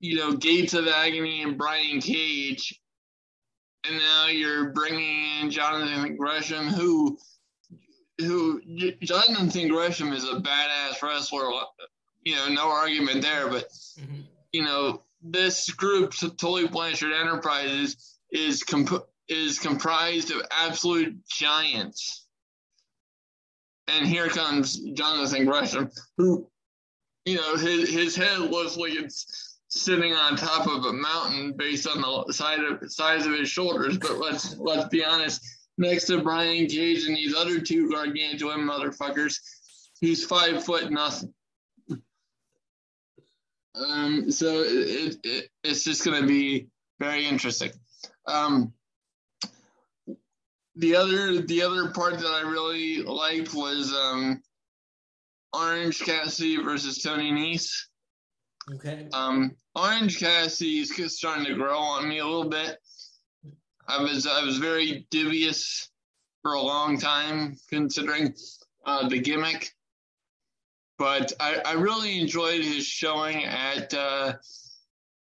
you know, Gates of Agony and Brian Cage and now you're bringing in Jonathan Gresham, who who Jonathan Gresham is a badass wrestler. You know, no argument there. But mm-hmm. you know, this group, Tully Blanchard Enterprises, is comp- is comprised of absolute giants. And here comes Jonathan Gresham, who, you know, his his head looks like it's sitting on top of a mountain based on the side of, size of his shoulders. But let's let's be honest. Next to Brian Cage and these other two gargantuan motherfuckers, he's five foot nothing. Um, so it, it, it's just going to be very interesting. Um, the other the other part that I really liked was um, Orange Cassidy versus Tony Nese. Okay. Um, Orange Cassidy is starting to grow on me a little bit. I was I was very dubious for a long time considering uh, the gimmick, but I, I really enjoyed his showing at uh,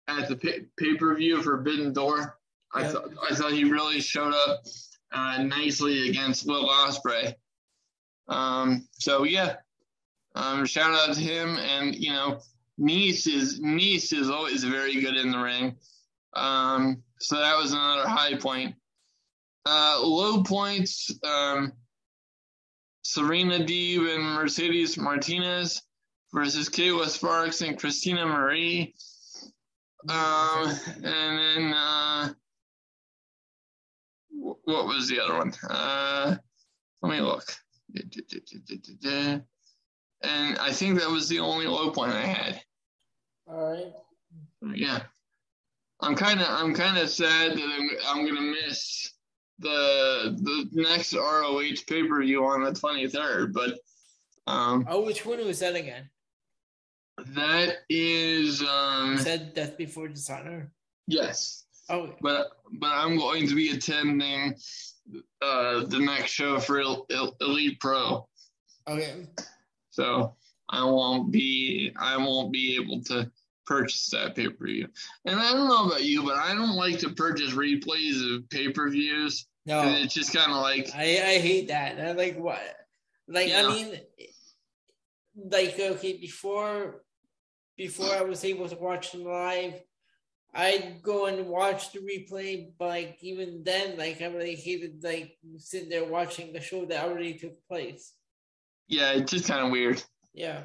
at the pay per view Forbidden Door. I yep. thought I thought he really showed up uh, nicely against Will Ospreay. Um, so yeah, um, shout out to him, and you know Nese is Nese is always very good in the ring. Um, so that was another high point. Uh, low points, um, Serena Deeb and Mercedes Martinez versus Kayla Sparks and Christina Marie. Um, and then uh, what was the other one? Uh, let me look. And I think that was the only low point I had. All right. Yeah. I'm kind of I'm kind of sad that I'm I'm gonna miss the the next ROH pay per view on the 23rd, but um. Oh, which one was that again? That is um. Said Death Before Dishonor. Yes. Oh. But but I'm going to be attending uh the next show for Elite Pro. Okay. So I won't be I won't be able to purchase that pay per view. And I don't know about you, but I don't like to purchase replays of pay per views. No, and it's just kind of like I, I hate that. I like what, like yeah. I mean, like okay, before before I was able to watch them live, I'd go and watch the replay. But like even then, like I really hated like sitting there watching the show that already took place. Yeah, it's just kind of weird. Yeah.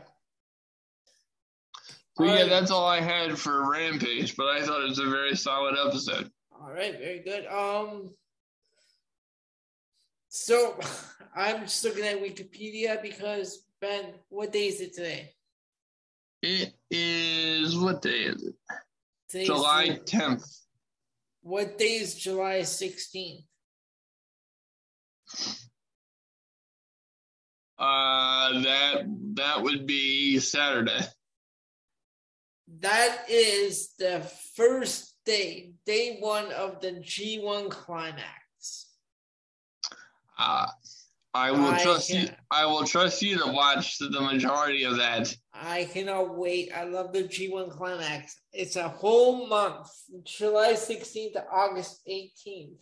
So All yeah, right. that's all I had for Rampage, but I thought it was a very solid episode. All right, very good. Um, so [LAUGHS] I'm just looking at Wikipedia because Ben, what day is it today? It is what day is it? Today's July 10th. What day is July 16th? Uh, that that would be Saturday. That is the first day, day one of the G1 climax. Uh, I will I trust you. can't- I will trust you to watch the majority of that. I cannot wait. I love the G1 climax. It's a whole month, July 16th to August 18th.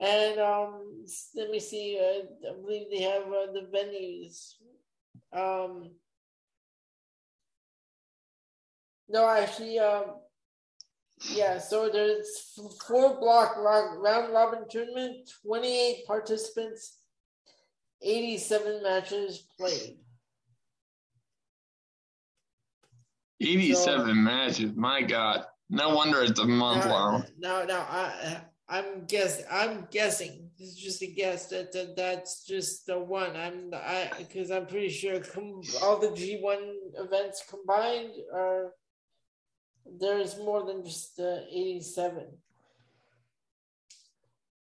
And um, let me see. Uh, I believe they have uh, the venues. Um, no, actually, um, yeah. So there's four block round robin tournament, 28 participants, 87 matches played. Eighty-seven matches. My God. No wonder it's a month long. No, no, I, I'm guess, I'm guessing. This is just a guess that, that that's just the one. I'm, I, because I'm pretty sure com- all the G1 events combined are there's more than just the 87.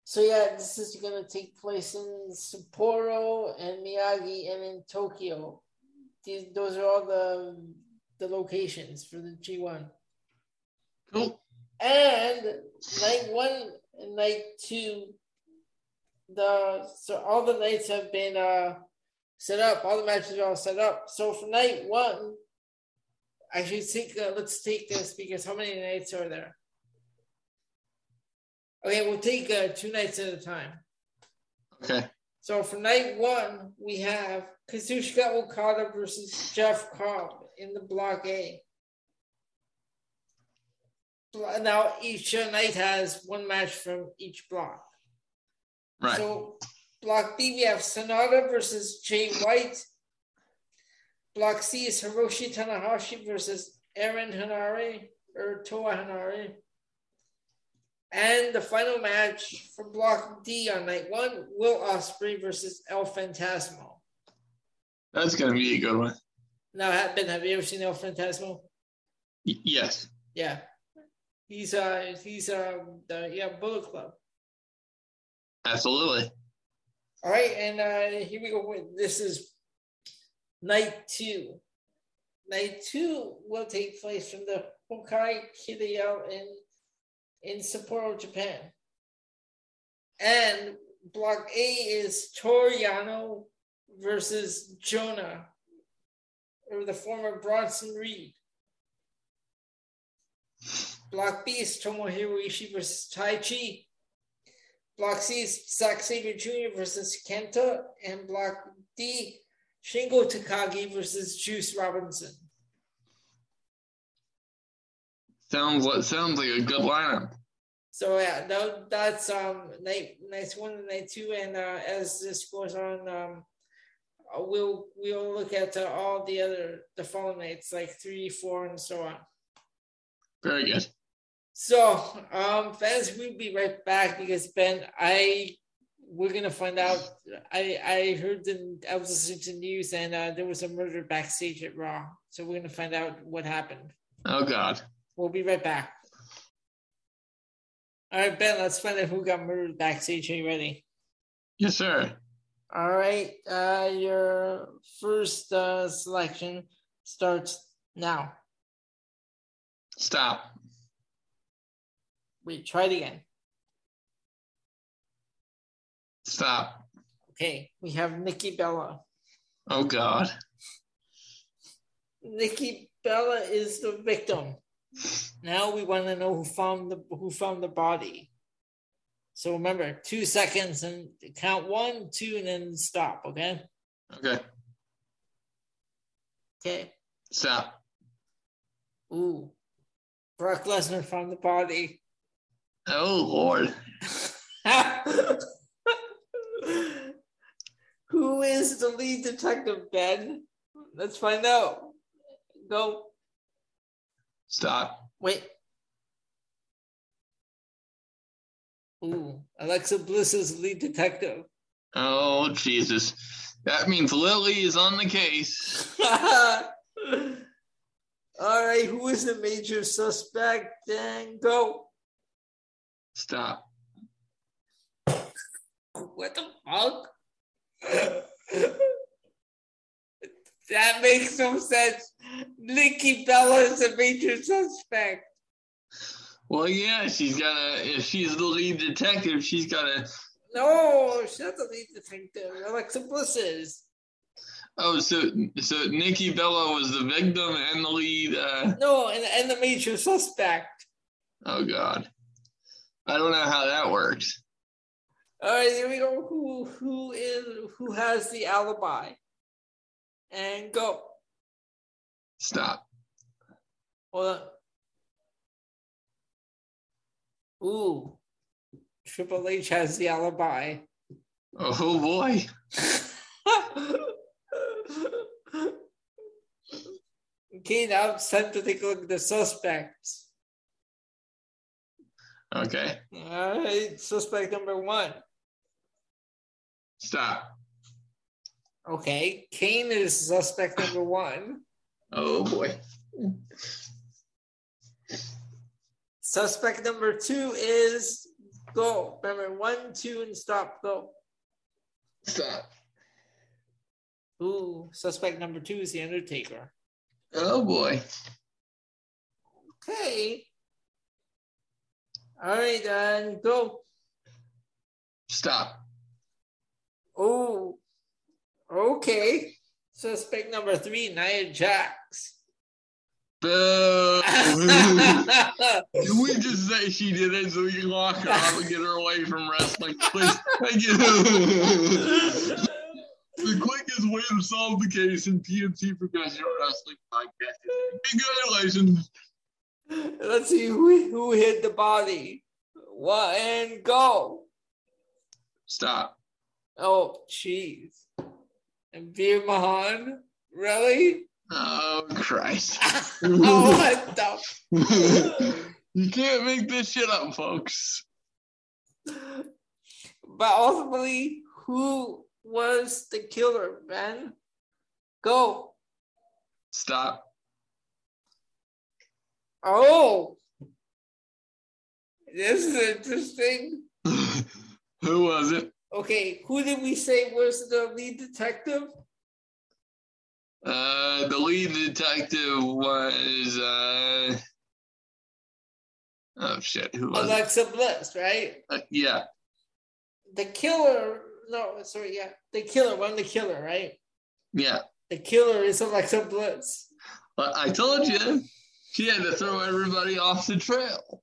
So yeah, this is gonna take place in Sapporo and Miyagi and in Tokyo. These, those are all the the locations for the G1. Cool. And night one and night two, the so all the nights have been uh set up. All the matches are all set up. So for night one, I should think. Uh, let's take this because how many nights are there? Okay, we'll take uh, two nights at a time. Okay. So for night one, we have Kazuchika Okada versus Jeff Cobb in the block A. Now each uh, night has one match from each block. Right. So block B, we have Sanada versus Jay White. Block C is Hiroshi Tanahashi versus Aaron Henare or Toa Henare. And the final match for Block D on night one, Will Ospreay versus El Fantasmo. That's gonna be a good one. Now, have Ben, have you ever seen El Fantasmo? Y- yes. Yeah, he's uh he's um the yeah Bullet Club. Absolutely. All right, and uh here we go. This is night two. Night two will take place from the Hokkai Kitaru in in Sapporo, Japan. And block A is Toriano versus Jonah, or the former Bronson Reed. Block B is Tomohiro Ishii versus Taichi. Block C is Zack Sabre Jr. versus Kenta. And Block D, Shingo Takagi versus Juice Robinson. Sounds like sounds like a good lineup. So yeah, that, that's um night night one and night two, and uh, as this goes on, um, we'll we'll look at uh, all the other the following nights like three, four, and so on. Very good. So, um, fans, we'll be right back because Ben, I we're gonna find out. I I heard the I was listening to news and uh, there was a murder backstage at Raw, so we're gonna find out what happened. Oh God. We'll be right back. All right, Ben, let's find out who got murdered backstage. Are you ready? Yes, sir. All right, uh, your first uh, selection starts now. Stop. Wait, try it again. Stop. Okay, we have Nikki Bella. Oh God. Nikki Bella is the victim. Now we want to know who found the who found the body. So remember, two seconds and count one, two, and then stop. Okay. Okay. Okay. Stop. Ooh, Brock Lesnar found the body. Oh Lord. [LAUGHS] who is the lead detective, Ben? Let's find out. go. Stop. Wait. Ooh, Alexa Bliss is the lead detective. Oh, Jesus. That means Lily is on the case. [LAUGHS] All right, who is the major suspect? Then go. Stop. What the fuck? That makes no sense. Nikki Bella is a major suspect. Well, yeah, she's got to, if she's the lead detective, she's got to. No, she's not the lead detective. Alexa Bliss is. Oh, so so Nikki Bella was the victim and the lead. Uh, No, and, and the major suspect. oh, God. I don't know how that works. All right, here we go. Who who is who has the alibi? And go. Stop. Hold on. Ooh. Triple H has the alibi. Oh, boy. okay, now it's time to take a look at the suspects. Okay. All right, suspect number one. Stop. Okay, Kane is suspect number one. Oh, boy. Suspect number two is go. Remember, one, two, and stop, go. Stop. Ooh, suspect number two is the Undertaker. Oh, boy. Okay. All right, then go. Stop. Oh, okay. Suspect number three, Nia Jax. Boo. [LAUGHS] Can we just say she did it so we can lock her up and get her away from wrestling? Please. Thank you. the quickest way to solve the case in PNC Professional Wrestling Podcast. Congratulations. Let's see who, who hit the body. One and go. Stop. Oh, jeez. And Veer Mahaan? Really? Oh, Christ. [LAUGHS] oh, what the? [LAUGHS] you can't make this shit up, folks. But ultimately, who was the killer, Ben? Go. Stop. Oh, this is interesting. [LAUGHS] Who was it? Okay, who did we say was the lead detective? Uh, the lead detective was uh oh shit, who was it? Alexa Bliss, right? Uh, yeah, The killer, no, sorry, yeah, the killer, one the killer, right? yeah. The killer is Alexa Bliss. But I told you she had to throw everybody off the trail.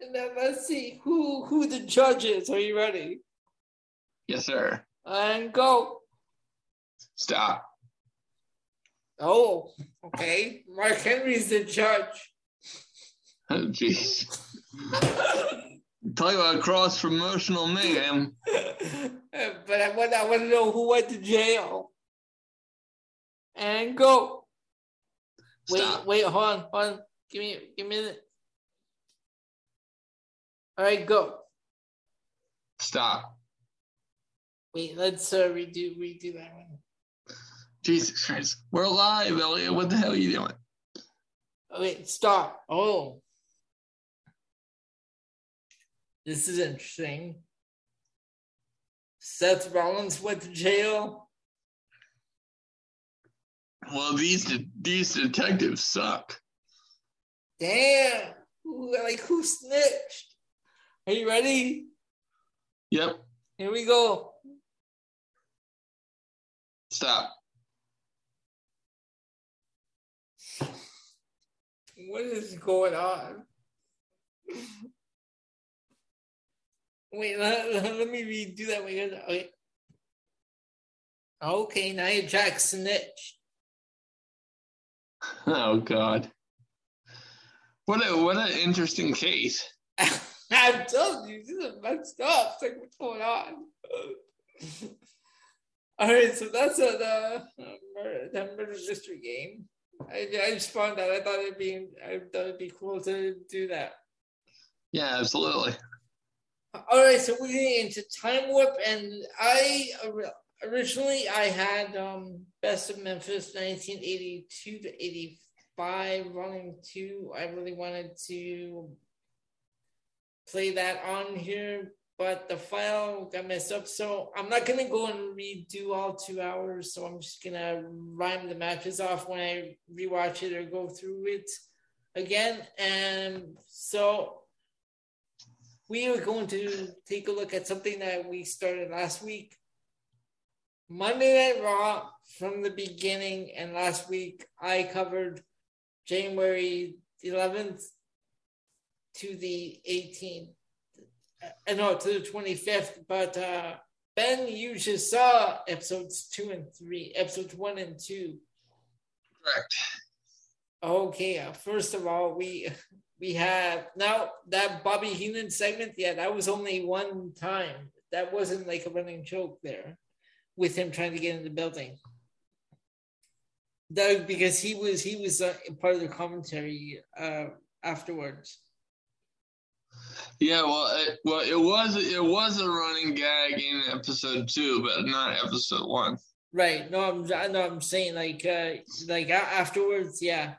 And then let's see who who the judge is. Are you ready? Yes, sir. And go. Stop. Oh, okay. Mark Henry's the judge. Oh jeez. Tell you about cross promotional mayhem. [LAUGHS] but I want I want to know who went to jail. And go. Wait, wait, hold on, hold on. Give me, give me a minute. All right, go. Stop. Wait, let's uh, redo redo that one. Jesus Christ. We're live, Elliot. What the hell are you doing? Okay, stop. Oh, this is interesting. Seth Rollins went to jail. Well, these de- these detectives suck. Damn, who, like who snitched? Are you ready? Yep. Here we go. Stop. What is going on? Wait, let, let, me redo that. Wait, okay. Okay, Nia Jax snitched. Oh God. What a what an interesting case. [LAUGHS] I'm telling you, this is messed up. It's like, what's going on? [LAUGHS] All right, so that's a, the, uh, murder mystery game. I, I just found that I thought it'd be I thought it'd be cool to do that. Yeah, absolutely. All right, so we're getting into time warp, and I originally I had um Best of Memphis 1982 to 85 running two. I really wanted to play that on here, but the file got messed up. So I'm not gonna go and redo all two hours. So I'm just gonna rhyme the matches off when I rewatch it or go through it again. And so we are going to take a look at something that we started last week. Monday Night Raw from the beginning, and last week I covered January 11th to the 18th. No, to the 25th. But uh, Ben, you just saw episodes two and three, episodes one and two. Correct. Okay, uh, first of all, we we have now that Bobby Heenan segment. Yeah, that was only one time. That wasn't like a running joke there, with him trying to get in the building. That because he was he was uh, part of the commentary uh, afterwards. Yeah, well, it, well, it was it was a running gag in episode two, but not episode one. Right. No, I'm no, I'm saying like uh like afterwards, yeah.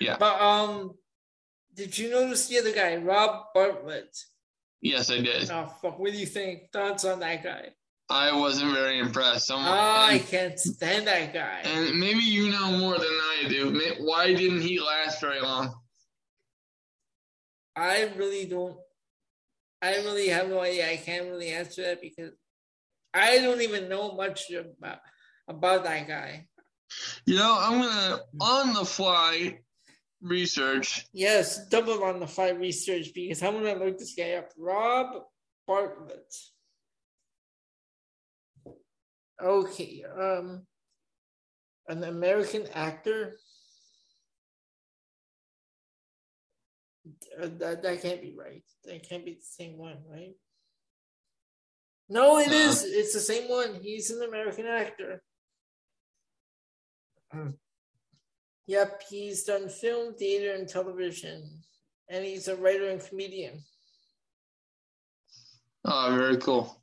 Yeah. But um, did you notice the other guy, Rob Bartlett? Yes, I did. Oh fuck! What do you think? Thoughts on that guy? I wasn't very impressed. Oh, I can't stand that guy. And maybe you know more than I do. Why didn't he last very long? I really don't. I really have no idea. I can't really answer that because I don't even know much about about that guy. You know, I'm gonna on the fly research. Yes, double on the fly research because I'm gonna look this guy up. Rob Bartlett. Okay, um, an American actor. That, that can't be right. That can't be the same one, right? No, it uh, is. It's the same one. He's an American actor. Yep, he's done film, theater, and television, and he's a writer and comedian. Oh, very cool.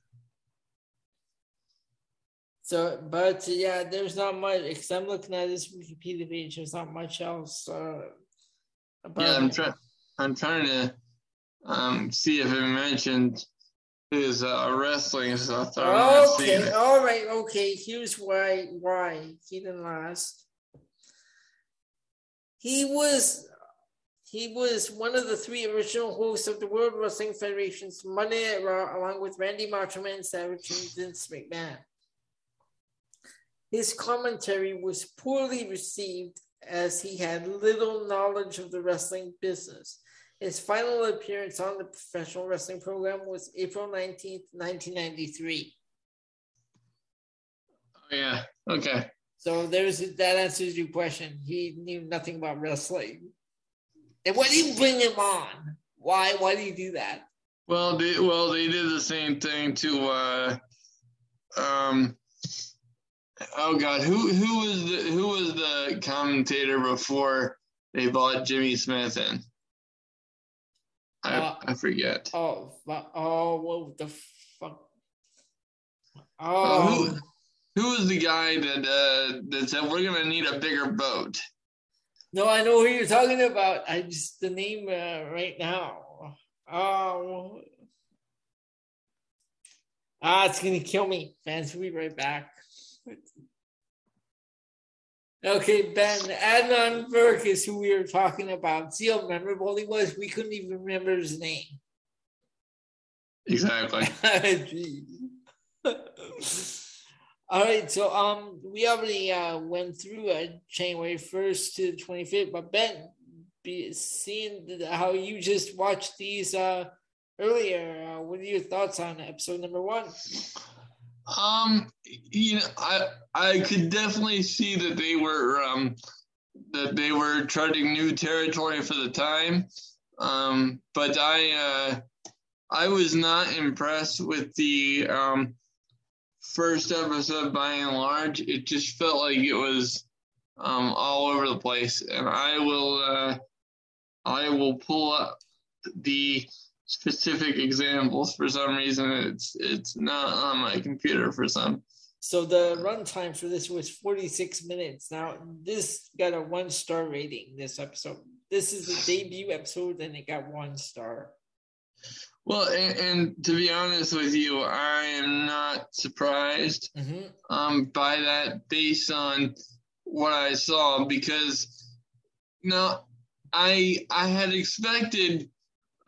So, but yeah, there's not much. Because I'm looking at this Wikipedia page, there's not much else. Uh, about yeah, I'm trying. I'm trying to um, see if it mentioned his uh, wrestling stuff. Okay, all right, okay. Here's why why he didn't last. He was he was one of the three original hosts of the World Wrestling Federation's Monday Night Raw, along with Randy Macho Man Savage and Vince McMahon. His commentary was poorly received as he had little knowledge of the wrestling business. His final appearance on the professional wrestling program was April 19th, 1993. Oh, yeah. Okay. So there's that answers your question. He knew nothing about wrestling. And why did you bring him on? Why? Why do you do that? Well, they, well, they did the same thing to, uh, um, oh God, who who was the who was the commentator before they bought Jimmy Smith in? I, uh, I forget. Oh, oh, what the fuck? Oh, oh who, who was the guy that uh, that said we're gonna need a bigger boat? No, I know who you're talking about. I just the name uh, right now. Oh, ah, it's gonna kill me, fans. We'll be right back. Okay, Ben, Adnan Virk is who we were talking about. See how memorable he was? We couldn't even remember his name. Exactly. [LAUGHS] All right, so um, we already uh, went through uh, January first to the twenty fifth, but Ben, be, seeing how you just watched these uh, earlier, uh, what are your thoughts on episode number one? Um, you know, I I could definitely see that they were um that they were treading new territory for the time. Um, but I uh I was not impressed with the um first episode by and large. It just felt like it was um, all over the place, and I will uh, I will pull up the specific examples. For some reason, it's it's not on my computer for some. So the runtime for this was 46 minutes. Now this got a one star rating. This episode. This is the debut episode, and it got one star. Well, and, and, to be honest with you, I am not surprised mm-hmm. um, by that based on what I saw because no, I I had expected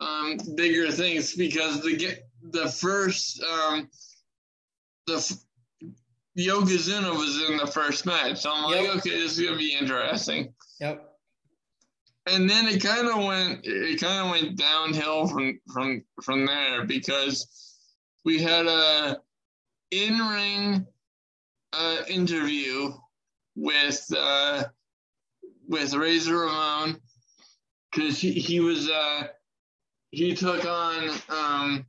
um, bigger things because the the first um, the Yokozuna was in the first match. So I'm yep. like, okay, this is gonna be interesting. Yep. And then it kind of went it kind of went downhill from from from there because we had a in ring uh, interview with uh, with Razor Ramon because he, he was uh, he took on um,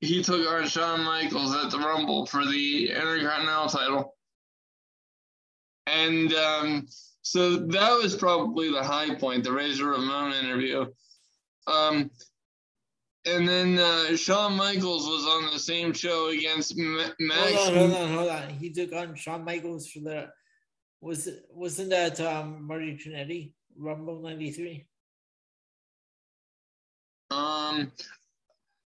he took on Shawn Michaels at the Rumble for the Intercontinental title, and um, so that was probably the high point, the Razor Ramon interview. Um, and then uh, Shawn Michaels was on the same show against Ma- Max. Hold on, hold on, hold on. He took on Shawn Michaels for the was it wasn't that um, Marty Jannetty Rumble '93? Um.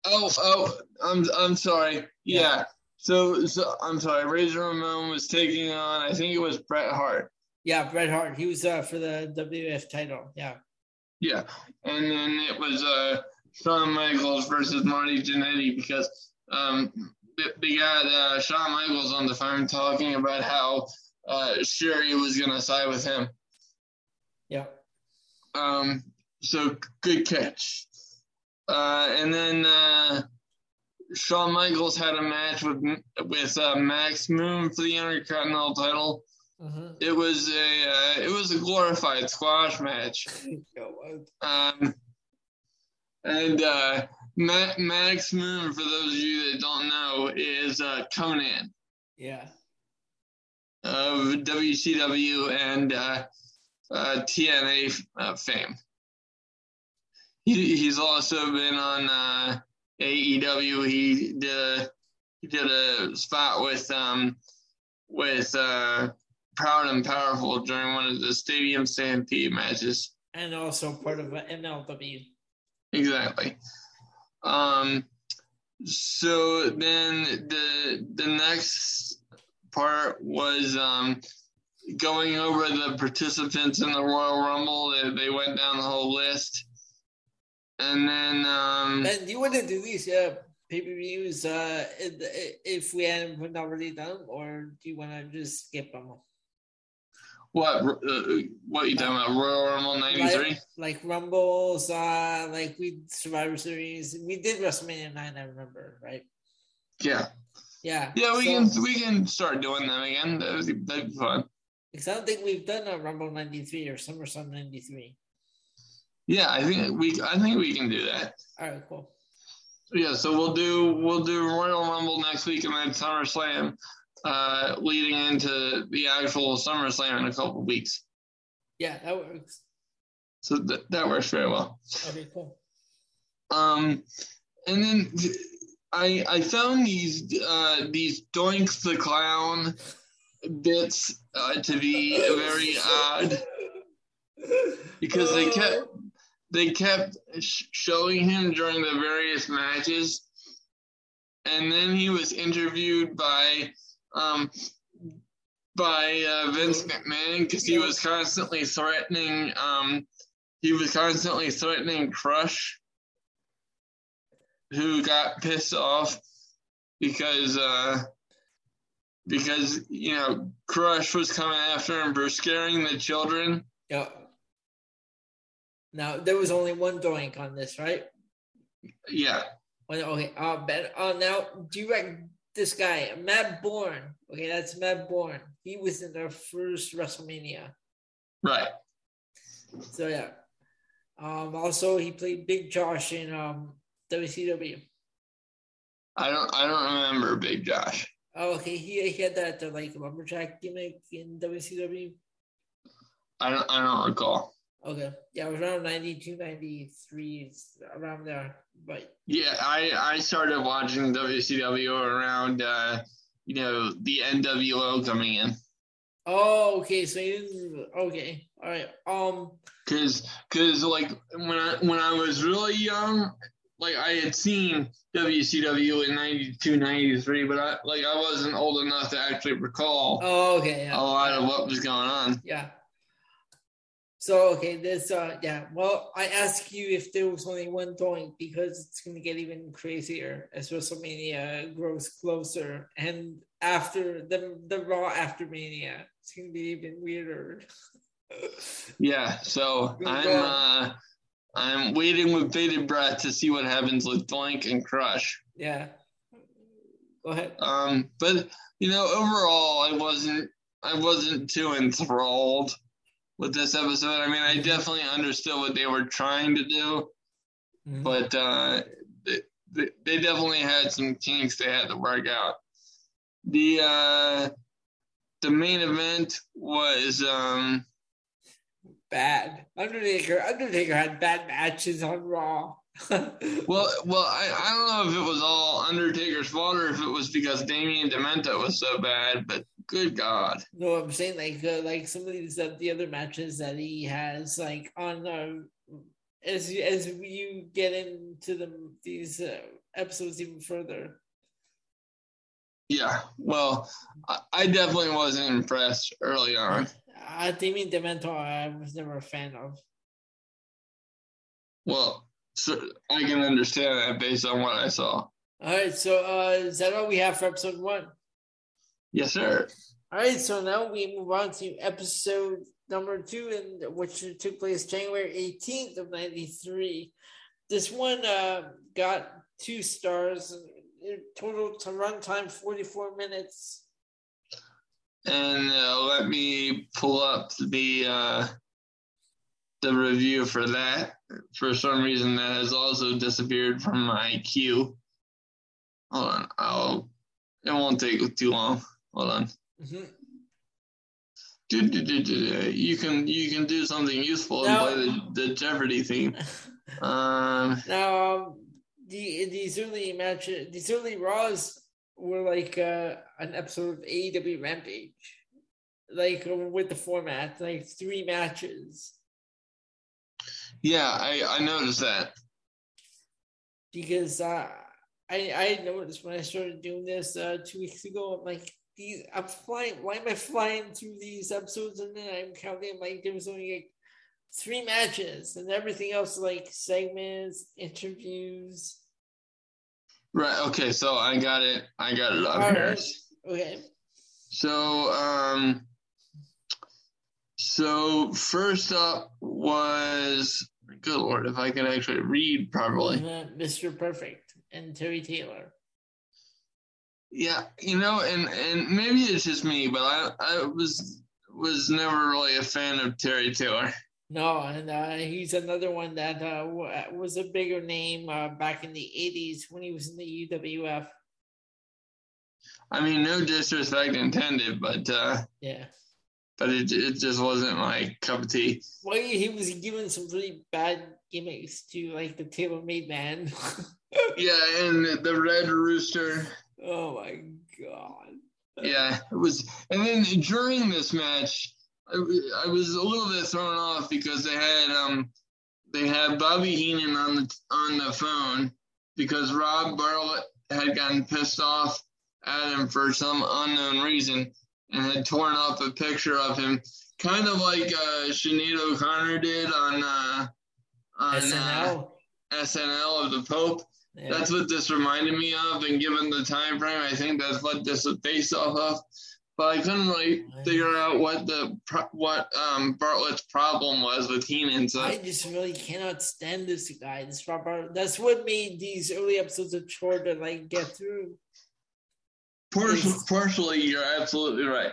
Oh, oh, I'm I'm sorry. Yeah. yeah. So, so I'm sorry. Razor Ramon was taking on. I think it was Bret Hart. Yeah, Bret Hart. He was uh, for the WF title. Yeah. Yeah, and then it was uh, Shawn Michaels versus Marty Jannetty because um, they got uh, Shawn Michaels on the phone talking about how uh, Sherri was going to side with him. Yeah. Um, so good catch. Uh, and then uh, Shawn Michaels had a match with with uh, Max Moon for the Intercontinental title. Uh-huh. It was a uh, it was a glorified squash match. [LAUGHS] um, and uh, Ma- Max Moon, for those of you that don't know, is uh, Konnan. Yeah of WCW and uh, uh, TNA uh, fame. He, he's also been on uh, AEW. He did a, he did a spot with um, with uh, Proud and Powerful during one of the Stadium Stampede matches, and also part of MLW. Exactly. Um, so then the the next part was um, going over the participants in the Royal Rumble. They, they went down the whole list. And then. Um, and you want to do these uh, pay per views uh, if we haven't already done, or do you want to just skip them? What uh, what are you talking about? Royal Rumble '93? Like, like, Rumbles, uh, like we Survivor Series. We did WrestleMania nine, I remember, right? Yeah. Yeah. Yeah, we so, can we can start doing them again. That would be, that'd be fun. Because I don't think we've done a Rumble '93 or SummerSlam '93. Yeah, I think we I think we can do that. All right, cool. Yeah, so we'll do we'll do Royal Rumble next week and then SummerSlam, uh, leading into the actual SummerSlam in a couple weeks. Yeah, that works. So th- that works very well. Okay, cool. Um, and then I I found these uh, these Doink the Clown bits uh, to be very odd [LAUGHS] because they kept they kept showing him during the various matches, and then he was interviewed by um, by uh, Vince McMahon because he was constantly threatening um, he was constantly threatening Crush who got pissed off because uh, because you know Crush was coming after him for scaring the children. Yeah. Now there was only one doink on this, right? Yeah. Okay. Uh, but, uh, now do you reckon this guy Matt Borne? Okay, that's Matt Borne. He was in the first WrestleMania. Right. So yeah. Um. Also, he played Big Josh in um WCW? I don't. I don't remember Big Josh. Oh, okay. He, he had that uh, like lumberjack gimmick in WCW. I don't, I don't recall. Okay. Yeah, it was around 92, 93, around there. But yeah, I I started watching WCW around uh, you know the NWO coming in. Oh, okay. So you. Okay, all right. Um, cause cause like when I when I was really young, like I had seen WCW in 92, 93, but I like I wasn't old enough to actually recall. Oh, okay. Yeah. A lot of what was going on. Yeah. So okay, this uh yeah. Well, I ask you if there was only one point because it's gonna get even crazier as WrestleMania grows closer, and after the the Raw after Mania, it's gonna be even weirder. yeah. So I'm uh I'm waiting with bated breath to see what happens with Doink and Crush. Yeah. Go ahead. Um, but you know, overall, I wasn't I wasn't too enthralled with this episode. I mean, I definitely understood what they were trying to do, mm-hmm. but uh, they, they definitely had some kinks they had to work out. The uh, the main event was um, bad. Undertaker Undertaker had bad matches on Raw. [LAUGHS] well, well, I, I don't know if it was all Undertaker's fault or if it was because Damien Demento was so bad, but good God. No, I'm saying like uh, like some of these uh, the other matches that he has like on uh, as as you get into the these uh, episodes even further. Yeah, well, I, I definitely wasn't impressed early on. Uh, Damien Demento, I was never a fan of. Well, so I can understand that based on what I saw. All right, so uh, is that all we have for episode one? Yes, sir. All right, so now we move on to episode number two, in which took place January 18th of 93. This one uh, got two stars, total to runtime 44 minutes. And uh, let me pull up the uh, the review for that. For some reason, that has also disappeared from my queue. Hold on, I'll. It won't take too long. Hold on. Mm-hmm. You can you can do something useful now, and play the, the Jeopardy theme. [LAUGHS] Um, now, um, the these early matches, these early Raws were like uh, an episode of AEW Rampage, like with the format, like three matches. Yeah, I I noticed that because uh, I I noticed when I started doing this uh, two weeks ago. I'm like, these I'm flying. Why am I flying through these episodes and then I'm counting like there was only like three matches and everything else like segments, interviews. Right. Okay. So I got it. I got it up here. Right. Okay. So um. So first up was good lord, if I can actually read properly. Mr. Perfect and Terry Taylor. Yeah, you know, and and maybe it's just me, but I I was was never really a fan of Terry Taylor. No, and uh, he's another one that uh, was a bigger name uh, back in the '80s when he was in the UWF. I mean, no disrespect intended, but uh, yeah, but it it just wasn't my cup of tea. Well, he was given some really bad gimmicks to like the Taylor Made Man. [LAUGHS] yeah, and the Red Rooster. Oh my god. Yeah, it was, and then during this match, I, I was a little bit thrown off because they had um they had Bobby Heenan on the on the phone because Rob Bartlett had gotten pissed off at him for some unknown reason and had torn up a picture of him, kind of like uh, Sinead O'Connor did on uh, on SNL. Uh, SNL of the Pope. Yeah. That's what this reminded me of, and given the time frame, I think that's what this is based off of. But I couldn't really figure out what the what um, Bartlett's problem was with Heenan. So I just really cannot stand this guy. This Robert. That's what made these early episodes of chore to like get through. Partially, partially, you're absolutely right.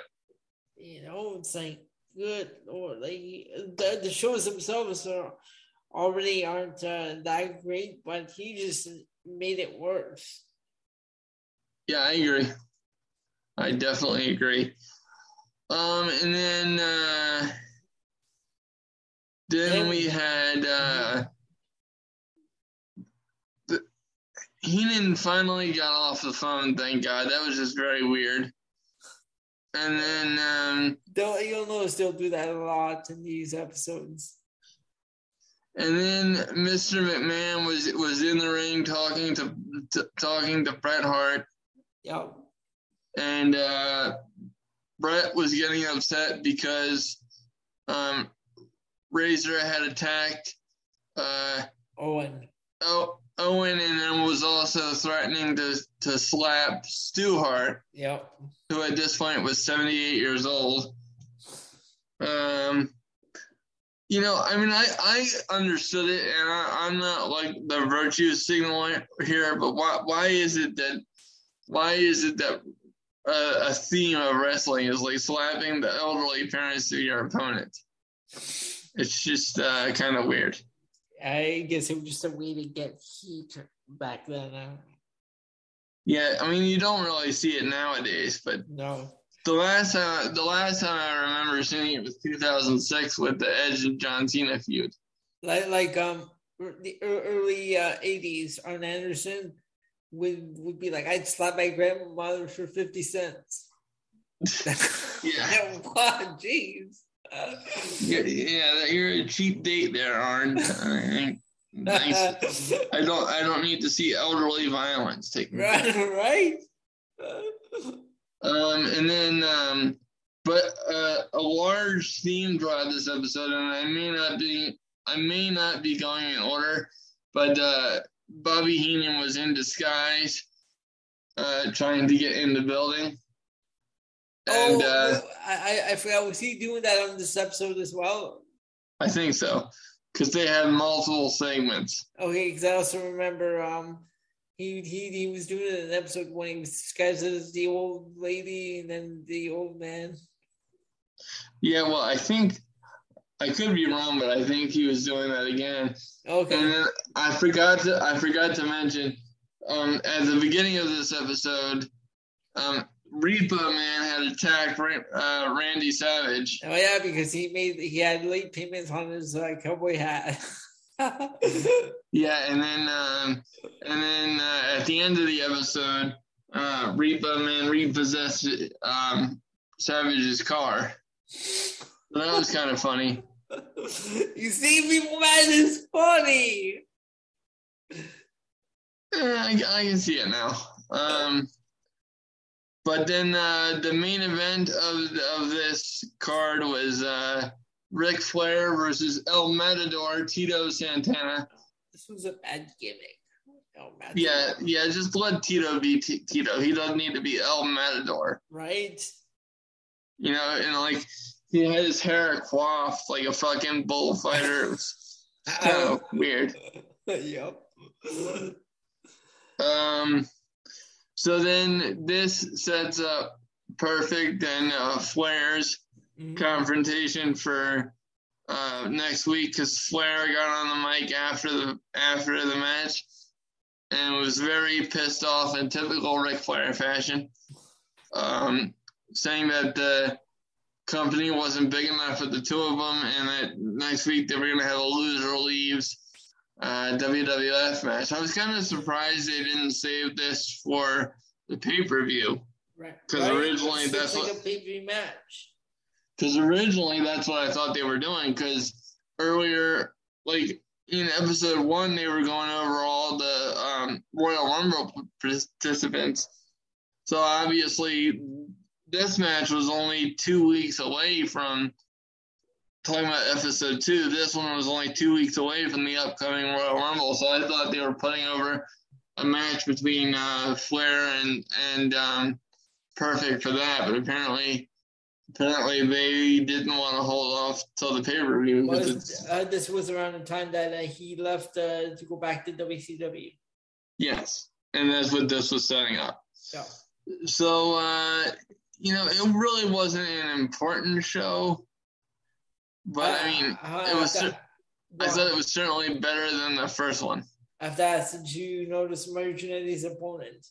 You know, it's like good lord, like the, the shows themselves are already aren't uh, that great, but he just made it worse. Yeah, I agree. I definitely agree. Um, and then uh, then we had uh, the, Heenan finally got off the phone. Thank God. That was just very weird. And then um, They'll, you'll notice they'll do that a lot in these episodes. And then Mr. McMahon was was in the ring talking to, to talking to Bret Hart, Yep. and uh, Bret was getting upset because um, Razor had attacked uh, Owen. O- Owen and then was also threatening to, to slap Stu Hart, Yep. who at this point was 78 years old. Um, you know, I mean, I, I understood it, and I, I'm not like the virtue signaling here, but why why is it that why is it that uh, a theme of wrestling is like slapping the elderly parents of your opponent? It's just uh, kind of weird. I guess it was just a way to get heat back then. Uh, Yeah, I mean, you don't really see it nowadays, but no. The last time the last time I remember seeing it was 2006 with the Edge and John Cena feud. Like, like um, the early uh, 80s, Arn Anderson would, would be like, I'd slap my grandmother for 50 cents. [LAUGHS] Yeah. [LAUGHS] wow, jeez. Yeah, yeah, you're a cheap date there, Arn. [LAUGHS] I don't I don't need to see elderly violence taking place. right, right. Um, and then, um, but uh, a large theme throughout this episode, and I may not be, I may not be going in order, but uh, Bobby Heenan was in disguise, uh, trying to get in the building. And oh, uh, I, I- I forgot. Was he doing that on this episode as well? I think so, because they had multiple segments. Okay, because I also remember um he he he was doing it in an episode when he was disguised as the old lady and then the old man. Yeah, well, I think I could be wrong, but I think he was doing that again. Okay. And then I forgot to I forgot to mention um, at the beginning of this episode, um, Repo Man had attacked uh, Randy Savage. Oh yeah, because he made he had late payments on his uh, cowboy hat. [LAUGHS] Yeah, and then um, and then uh, at the end of the episode, uh, Repo Man repossessed um, Savage's car. So that was kind of funny. [LAUGHS] you see, Repo Man is funny. Eh, I, I can see it now. Um, but then uh, the main event of of this card was uh, Ric Flair versus El Matador Tito Santana. This was a bad gimmick. Oh, man. Yeah, yeah, just let Tito be T- Tito. He doesn't need to be El Matador. Right? You know, and like he had his hair coiffed like a fucking bullfighter. It was kind of weird. [LAUGHS] yep. Um, so then this sets up perfect and uh, Flair's Mhm. confrontation for uh, next week because Flair got on the mic after the after the match and was very pissed off in typical Ric Flair fashion, um, saying that the company wasn't big enough for the two of them and that next week they were going to have a loser leaves uh, WWF match. I was kind of surprised they didn't save this for the pay per view Right. 'Cause right? originally that's like what- a pay match. Because originally that's what I thought they were doing. Because earlier, like in episode one, they were going over all the um, Royal Rumble participants. So obviously, this match was only two weeks away from talking about episode two. This one was only two weeks away from the upcoming Royal Rumble. So I thought they were putting over a match between uh, Flair and and um, Perfect for that, but apparently apparently they didn't want to hold off till the pay per view because Was, it's uh, this was around the time that uh, he left uh, to go back to WCW. yes, and that's what this was setting up. Yeah. So uh, you know, it really wasn't an important show, but I mean, Uh, it was. I thought it was certainly better than the first one. After that, did you notice his opponent,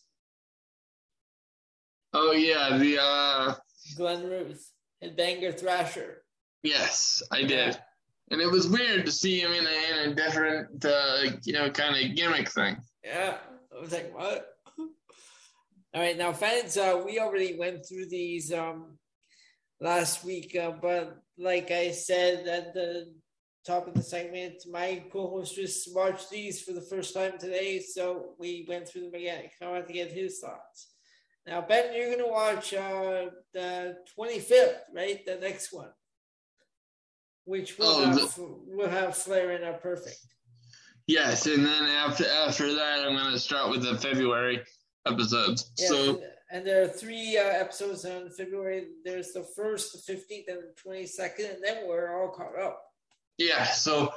Oh yeah, the uh, Glenn Ruth and Banger Thrasher? yes, I did. and it was weird to see him in a, in a different, uh, you know, kind of gimmick thing. Yeah, I was like, what? [LAUGHS] All right, now fans, uh, we already went through these um last week, uh, but like I said at the top of the segment, my co-host just watched these for the first time today, so we went through them again. I want to get his thoughts. Now, Ben, you're gonna watch uh, the 25th, right? The next one, which will oh, have the- will have Flair in a perfect. Yes, and then after after that, I'm gonna start with the February episodes. Yeah, so and there are three uh, episodes on February. There's the first, the 15th, and the 22nd, and then we're all caught up. Yeah, so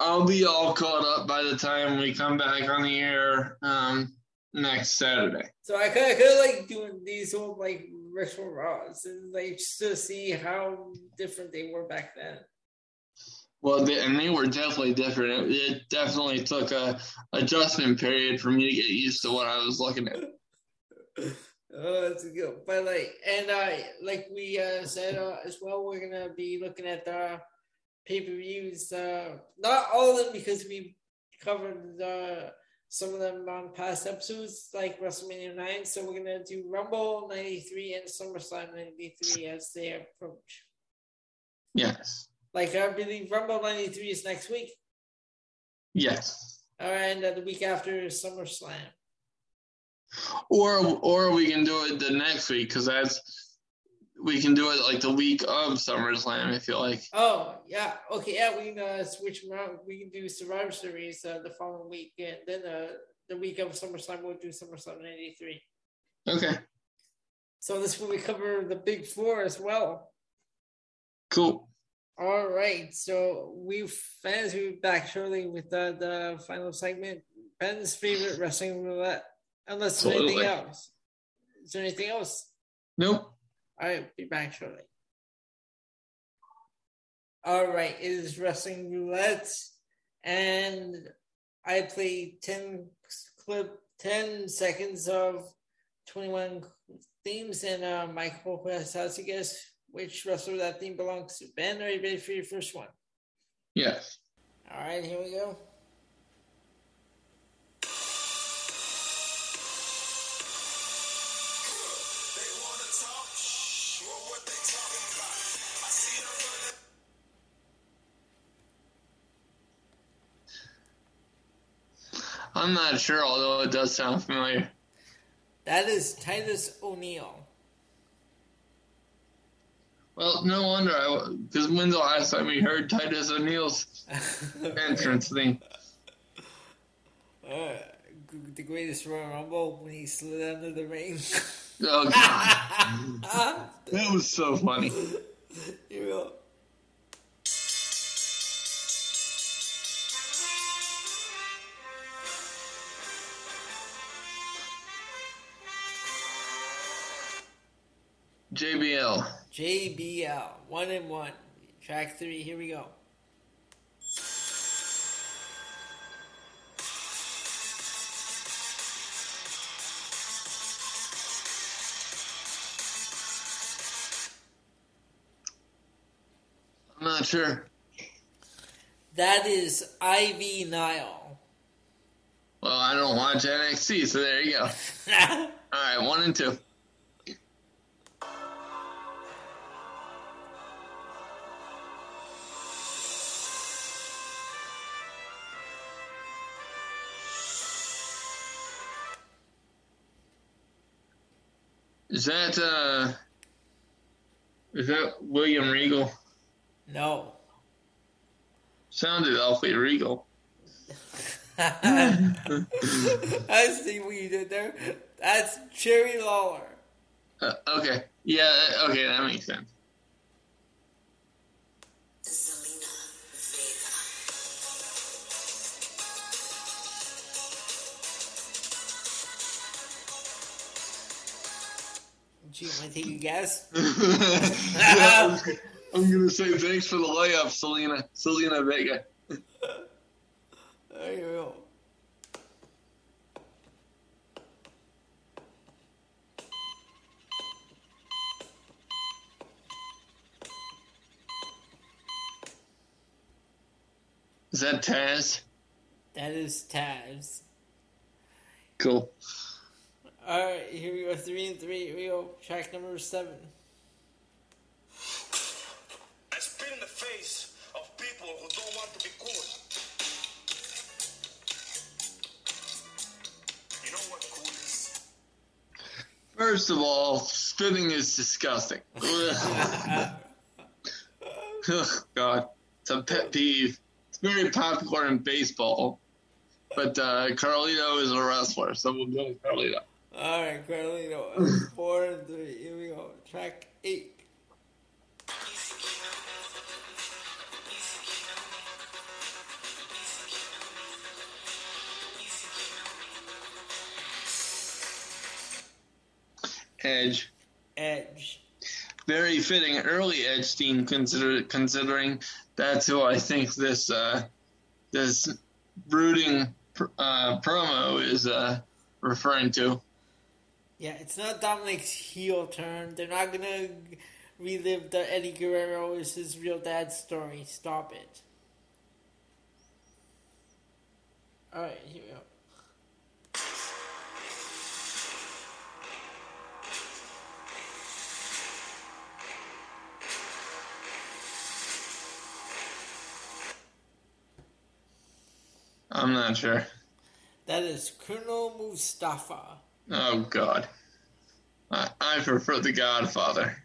I'll be all caught up by the time we come back on the air um, next Saturday. So I kind of, kind of like doing these old like retro raws and like just to see how different they were back then. Well, they, and they were definitely different. It, it, definitely took a adjustment period for me to get used to what I was looking at. [LAUGHS] oh, that's good. But like, and uh, like we uh, said uh, as well, we're gonna be looking at the pay per views. Uh, not all of them because we covered uh, some of them on past episodes, like WrestleMania 9. So we're gonna do Rumble 93 and SummerSlam 93 as they approach. Yes. Like I believe Rumble 93 is next week. Yes. And uh, the week after is SummerSlam. Or or we can do it the next week because that's we can do it like the week of SummerSlam if you like. Oh yeah, okay, yeah, we can uh, switch around. We can do Survivor Series uh, the following week, and then uh, the week of SummerSlam we'll do SummerSlam '93. Okay. So this will we cover the big four as well. Cool. All right, so we fans will be back shortly with the, the final segment. Ben's favorite wrestling roulette. Unless there's anything else. Is there anything else? Nope. Right, be back shortly. All right, it is wrestling roulette, and I play ten clip, ten seconds of twenty-one themes, and uh, Michael has to guess which wrestler that theme belongs to. Ben, are you ready for your first one? Yes. All right, here we go. I'm not sure, although it does sound familiar. That is Titus O'Neil. Well, no wonder, because when's the last time we heard Titus O'Neil's [LAUGHS] entrance thing? Uh, the greatest Royal Rumble when he slid under the ring. oh god, [LAUGHS] that was so funny. You know. JBL. JBL. One and one. Track three. Here we go. I'm not sure. That is Ivy Nile. Well, I don't watch NXT, so there you go. [LAUGHS] All right, one and two. Is that uh is that William Regal? No. Sounded awfully regal. [LAUGHS] I see what you did there. That's Jerry Lawler. Uh, okay. Yeah, okay, that makes sense. You to take a guess? [LAUGHS] yeah, I'm gonna say thanks for the layup, Zelina. Zelina Vega. there you go. Is that Taz? That is Taz. Cool. All right, here we go. Three and three. Here we go. Track number seven. I spit in the face of people who don't want to be cool. You know what cool is? First of all, spitting is disgusting. Ugh. [LAUGHS] Ugh, God, it's a pet peeve. It's very popular in baseball, but uh, Carlito is a wrestler, so we'll go with Carlito. All right, Carlito. Four and three. Here we go. Track eight. Edge. Edge. Very fitting early Edge team, consider, considering that's who I think this uh, this brooding uh, promo is uh, referring to. Yeah, it's not Dominik's heel turn. They're not gonna relive the Eddie Guerrero is his real dad story. Stop it. All right, here we go. I'm not sure. That is Colonel Mustafa. Oh God, I, I prefer the Godfather.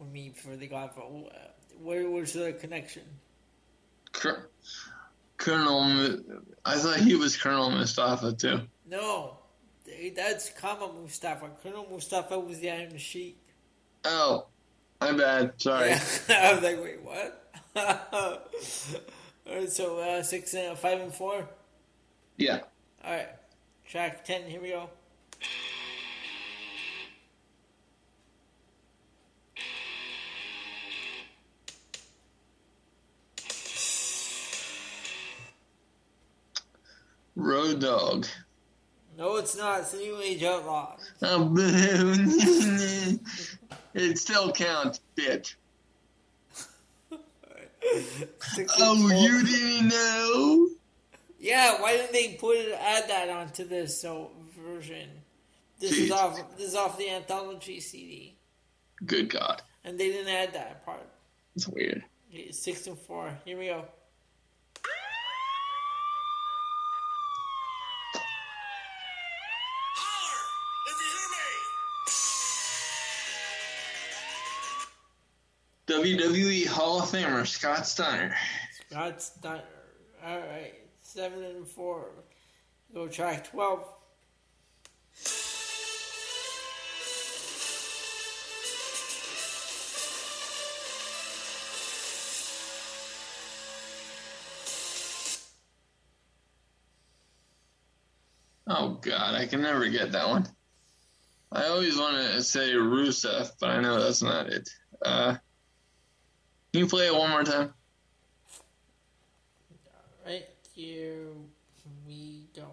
I mean, for the Godfather. Where was the connection? Cur- Colonel, I thought he was Colonel Mustafa too. No, that's Kama Mustafa. Colonel Mustafa was the Iron Sheik. Oh, my bad. Sorry. Yeah. [LAUGHS] I was like, wait, what? [LAUGHS] All right, so uh, six and five and four. Yeah. All right, track ten. Here we go. Road Dog. No, it's not. It's New Age Outlaw. Oh, [LAUGHS] it still counts, bitch. [LAUGHS] Oh, you didn't know? Yeah, why didn't they put it, add that onto this so version? This is off. This is off the anthology CD, Good God. and they didn't add that part. It's weird. Six and four. Here we go. Holler! If you hear me! WWE Hall of Famer Scott Steiner. Scott Steiner. All right, seven and four. Go track twelve. Oh God, I can never get that one. I always want to say Rusev, but I know that's not it. Uh, can you play it one more time? Right here we go.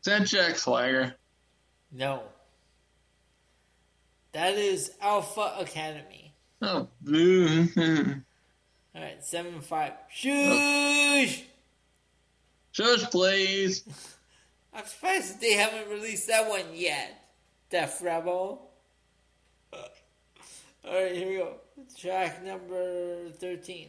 Is that Jack Swagger? No. That is Alpha Academy. Oh, boo. All right, seven five. Shush! Just please. [LAUGHS] I'm surprised they haven't released that one yet, Def Rebel. Uh. Alright, here we go. Track number 13.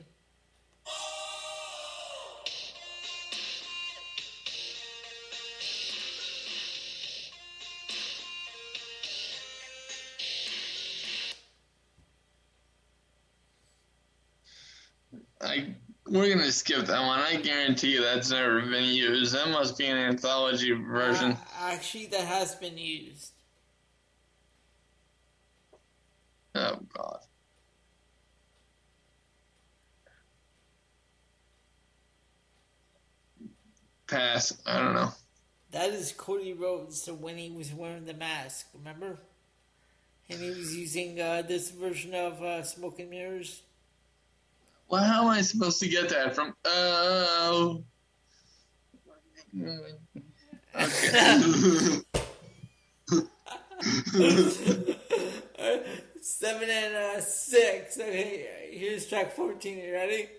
We're gonna skip that one. I guarantee you that's never been used. That must be an anthology version. Uh, actually, that has been used. Oh God. Pass. I don't know. That is Cody Rhodes. So when he was wearing the mask, remember? And he was using uh, this version of uh, Smoke and Mirrors. Well, how am I supposed to get that from? Oh. Okay. [LAUGHS] Seven and uh, six. Okay, here's track 14. You ready?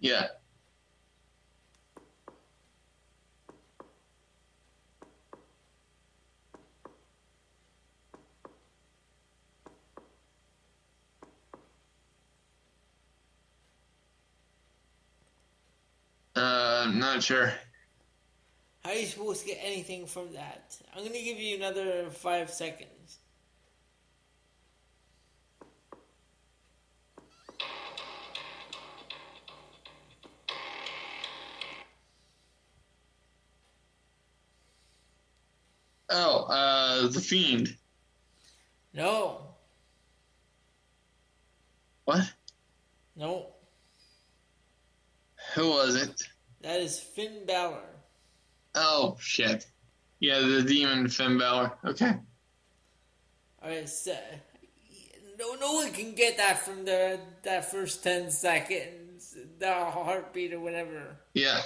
yeah. Uh, not sure. How are you supposed to get anything from that? I'm going to give you another five seconds. Oh, uh, the fiend. No, What? no, Who was it? That is Finn Balor. Oh shit. Yeah, the demon Finn Balor. Okay. All right, so, no, no one can get that from the that first ten seconds, the heartbeat or whatever. Yeah.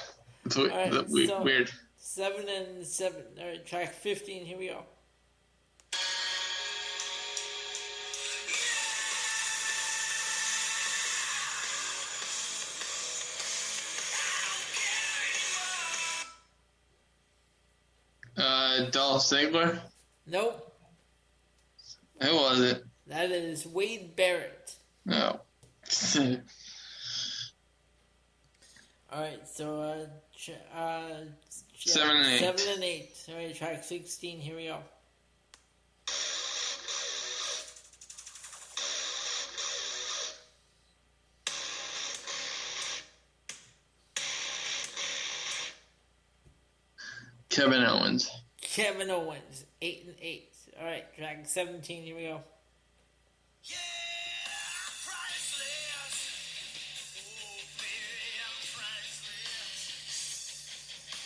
It's we- Alright, the- we- so- weird. Seven and seven. All right, track fifteen. Here we go. Uh, Dolph Ziggler. Nope, Who was it? that is Wade Barrett. No. [LAUGHS] All right, so uh, ch- uh, ch- Seven and eight. Seven and eight. All right, track sixteen. Here we go. Kevin Owens. Kevin Owens, eight and eight. All right, track seventeen. Here we go. Yeah, priceless. Oh, baby, I'm priceless.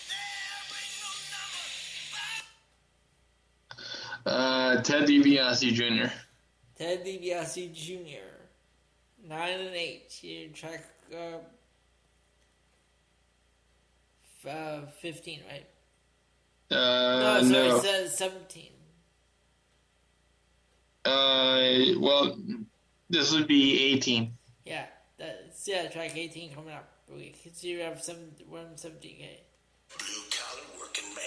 There ain't no. Uh, Ted DiBiase Jr. Ted DiBiase Jr. Nine and eight. Here, track uh, uh, fifteen, right? Uh, no, sorry, no. it says seventeen. Uh, well, this would be 18. Yeah, that's yeah. Track eighteen coming up. We consider you have seven. We're on seventeen k. Blue collar working man.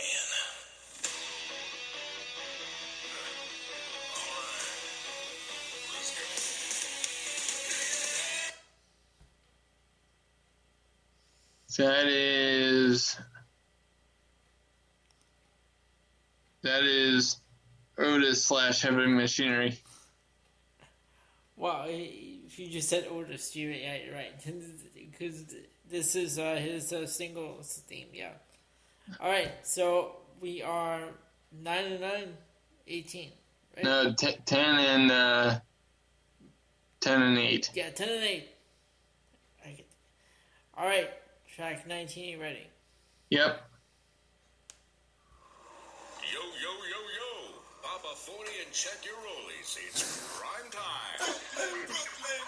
That is. That is Otis slash Heavy Machinery. Wow, if you just said Otis, you're yeah, you're right. [LAUGHS] Because this is uh, his uh, singles theme. Yeah. All right, so we are nine and nine, 18. Right? No, t- 10 and uh, 10 and 8. Yeah, 10 and 8. I get All right, track 19, ready? Yep. Yo, yo, yo, yo. Papa 40 and check your rollies. It's prime time. Brooklyn.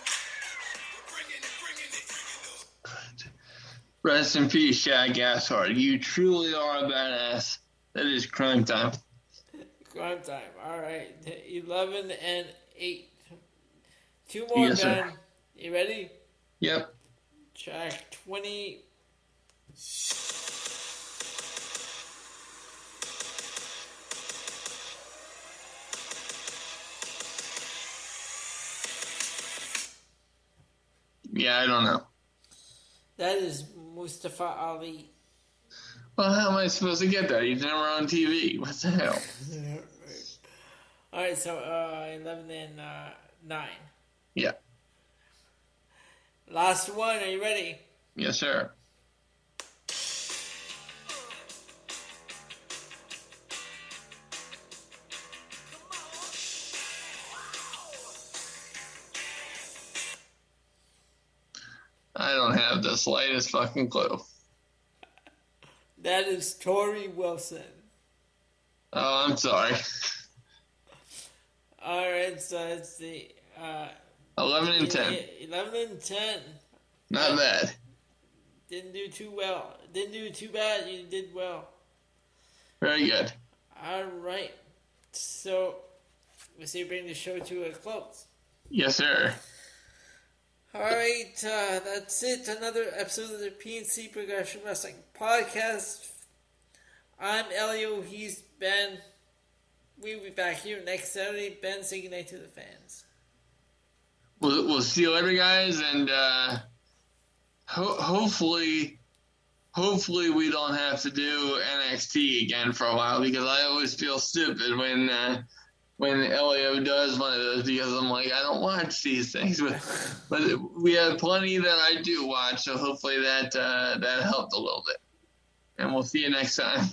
We're bringing it, bringing it, bringing it. Rest in peace, Shad Gaspard. You truly are a badass. That is Cryme Tyme. Cryme Tyme. All right, 11 and 8. Two more, Yes, sir. You ready? Yep. Track 20. Yeah, I don't know. That is Mustafa Ali. Well, how am I supposed to get that? He's never on TV. What the hell? [LAUGHS] All right, so uh, 11 and uh, 9. Yeah. Last one. Are you ready? Yes, sir. Slightest fucking clue. That is Torrie Wilson. Oh, I'm sorry. All right, so it's the uh, 11 and 10. 11 and 10. Not bad. Didn't do too well. Didn't do too bad. You did well. Very good. All right. So we say bring the show to a close. Yes, sir. All right, uh, that's it. Another episode of the PNC Progression Wrestling Podcast. I'm Elio. He's Ben. We'll be back here next Saturday. Ben, say goodnight to the fans. We'll, we'll see you later, guys, and uh, ho- hopefully, hopefully we don't have to do NXT again for a while because I always feel stupid when uh, when Elio does one of those because I'm like I don't watch these things, but but we have plenty that I do watch, so hopefully that uh, that helped a little bit, and we'll see you next time.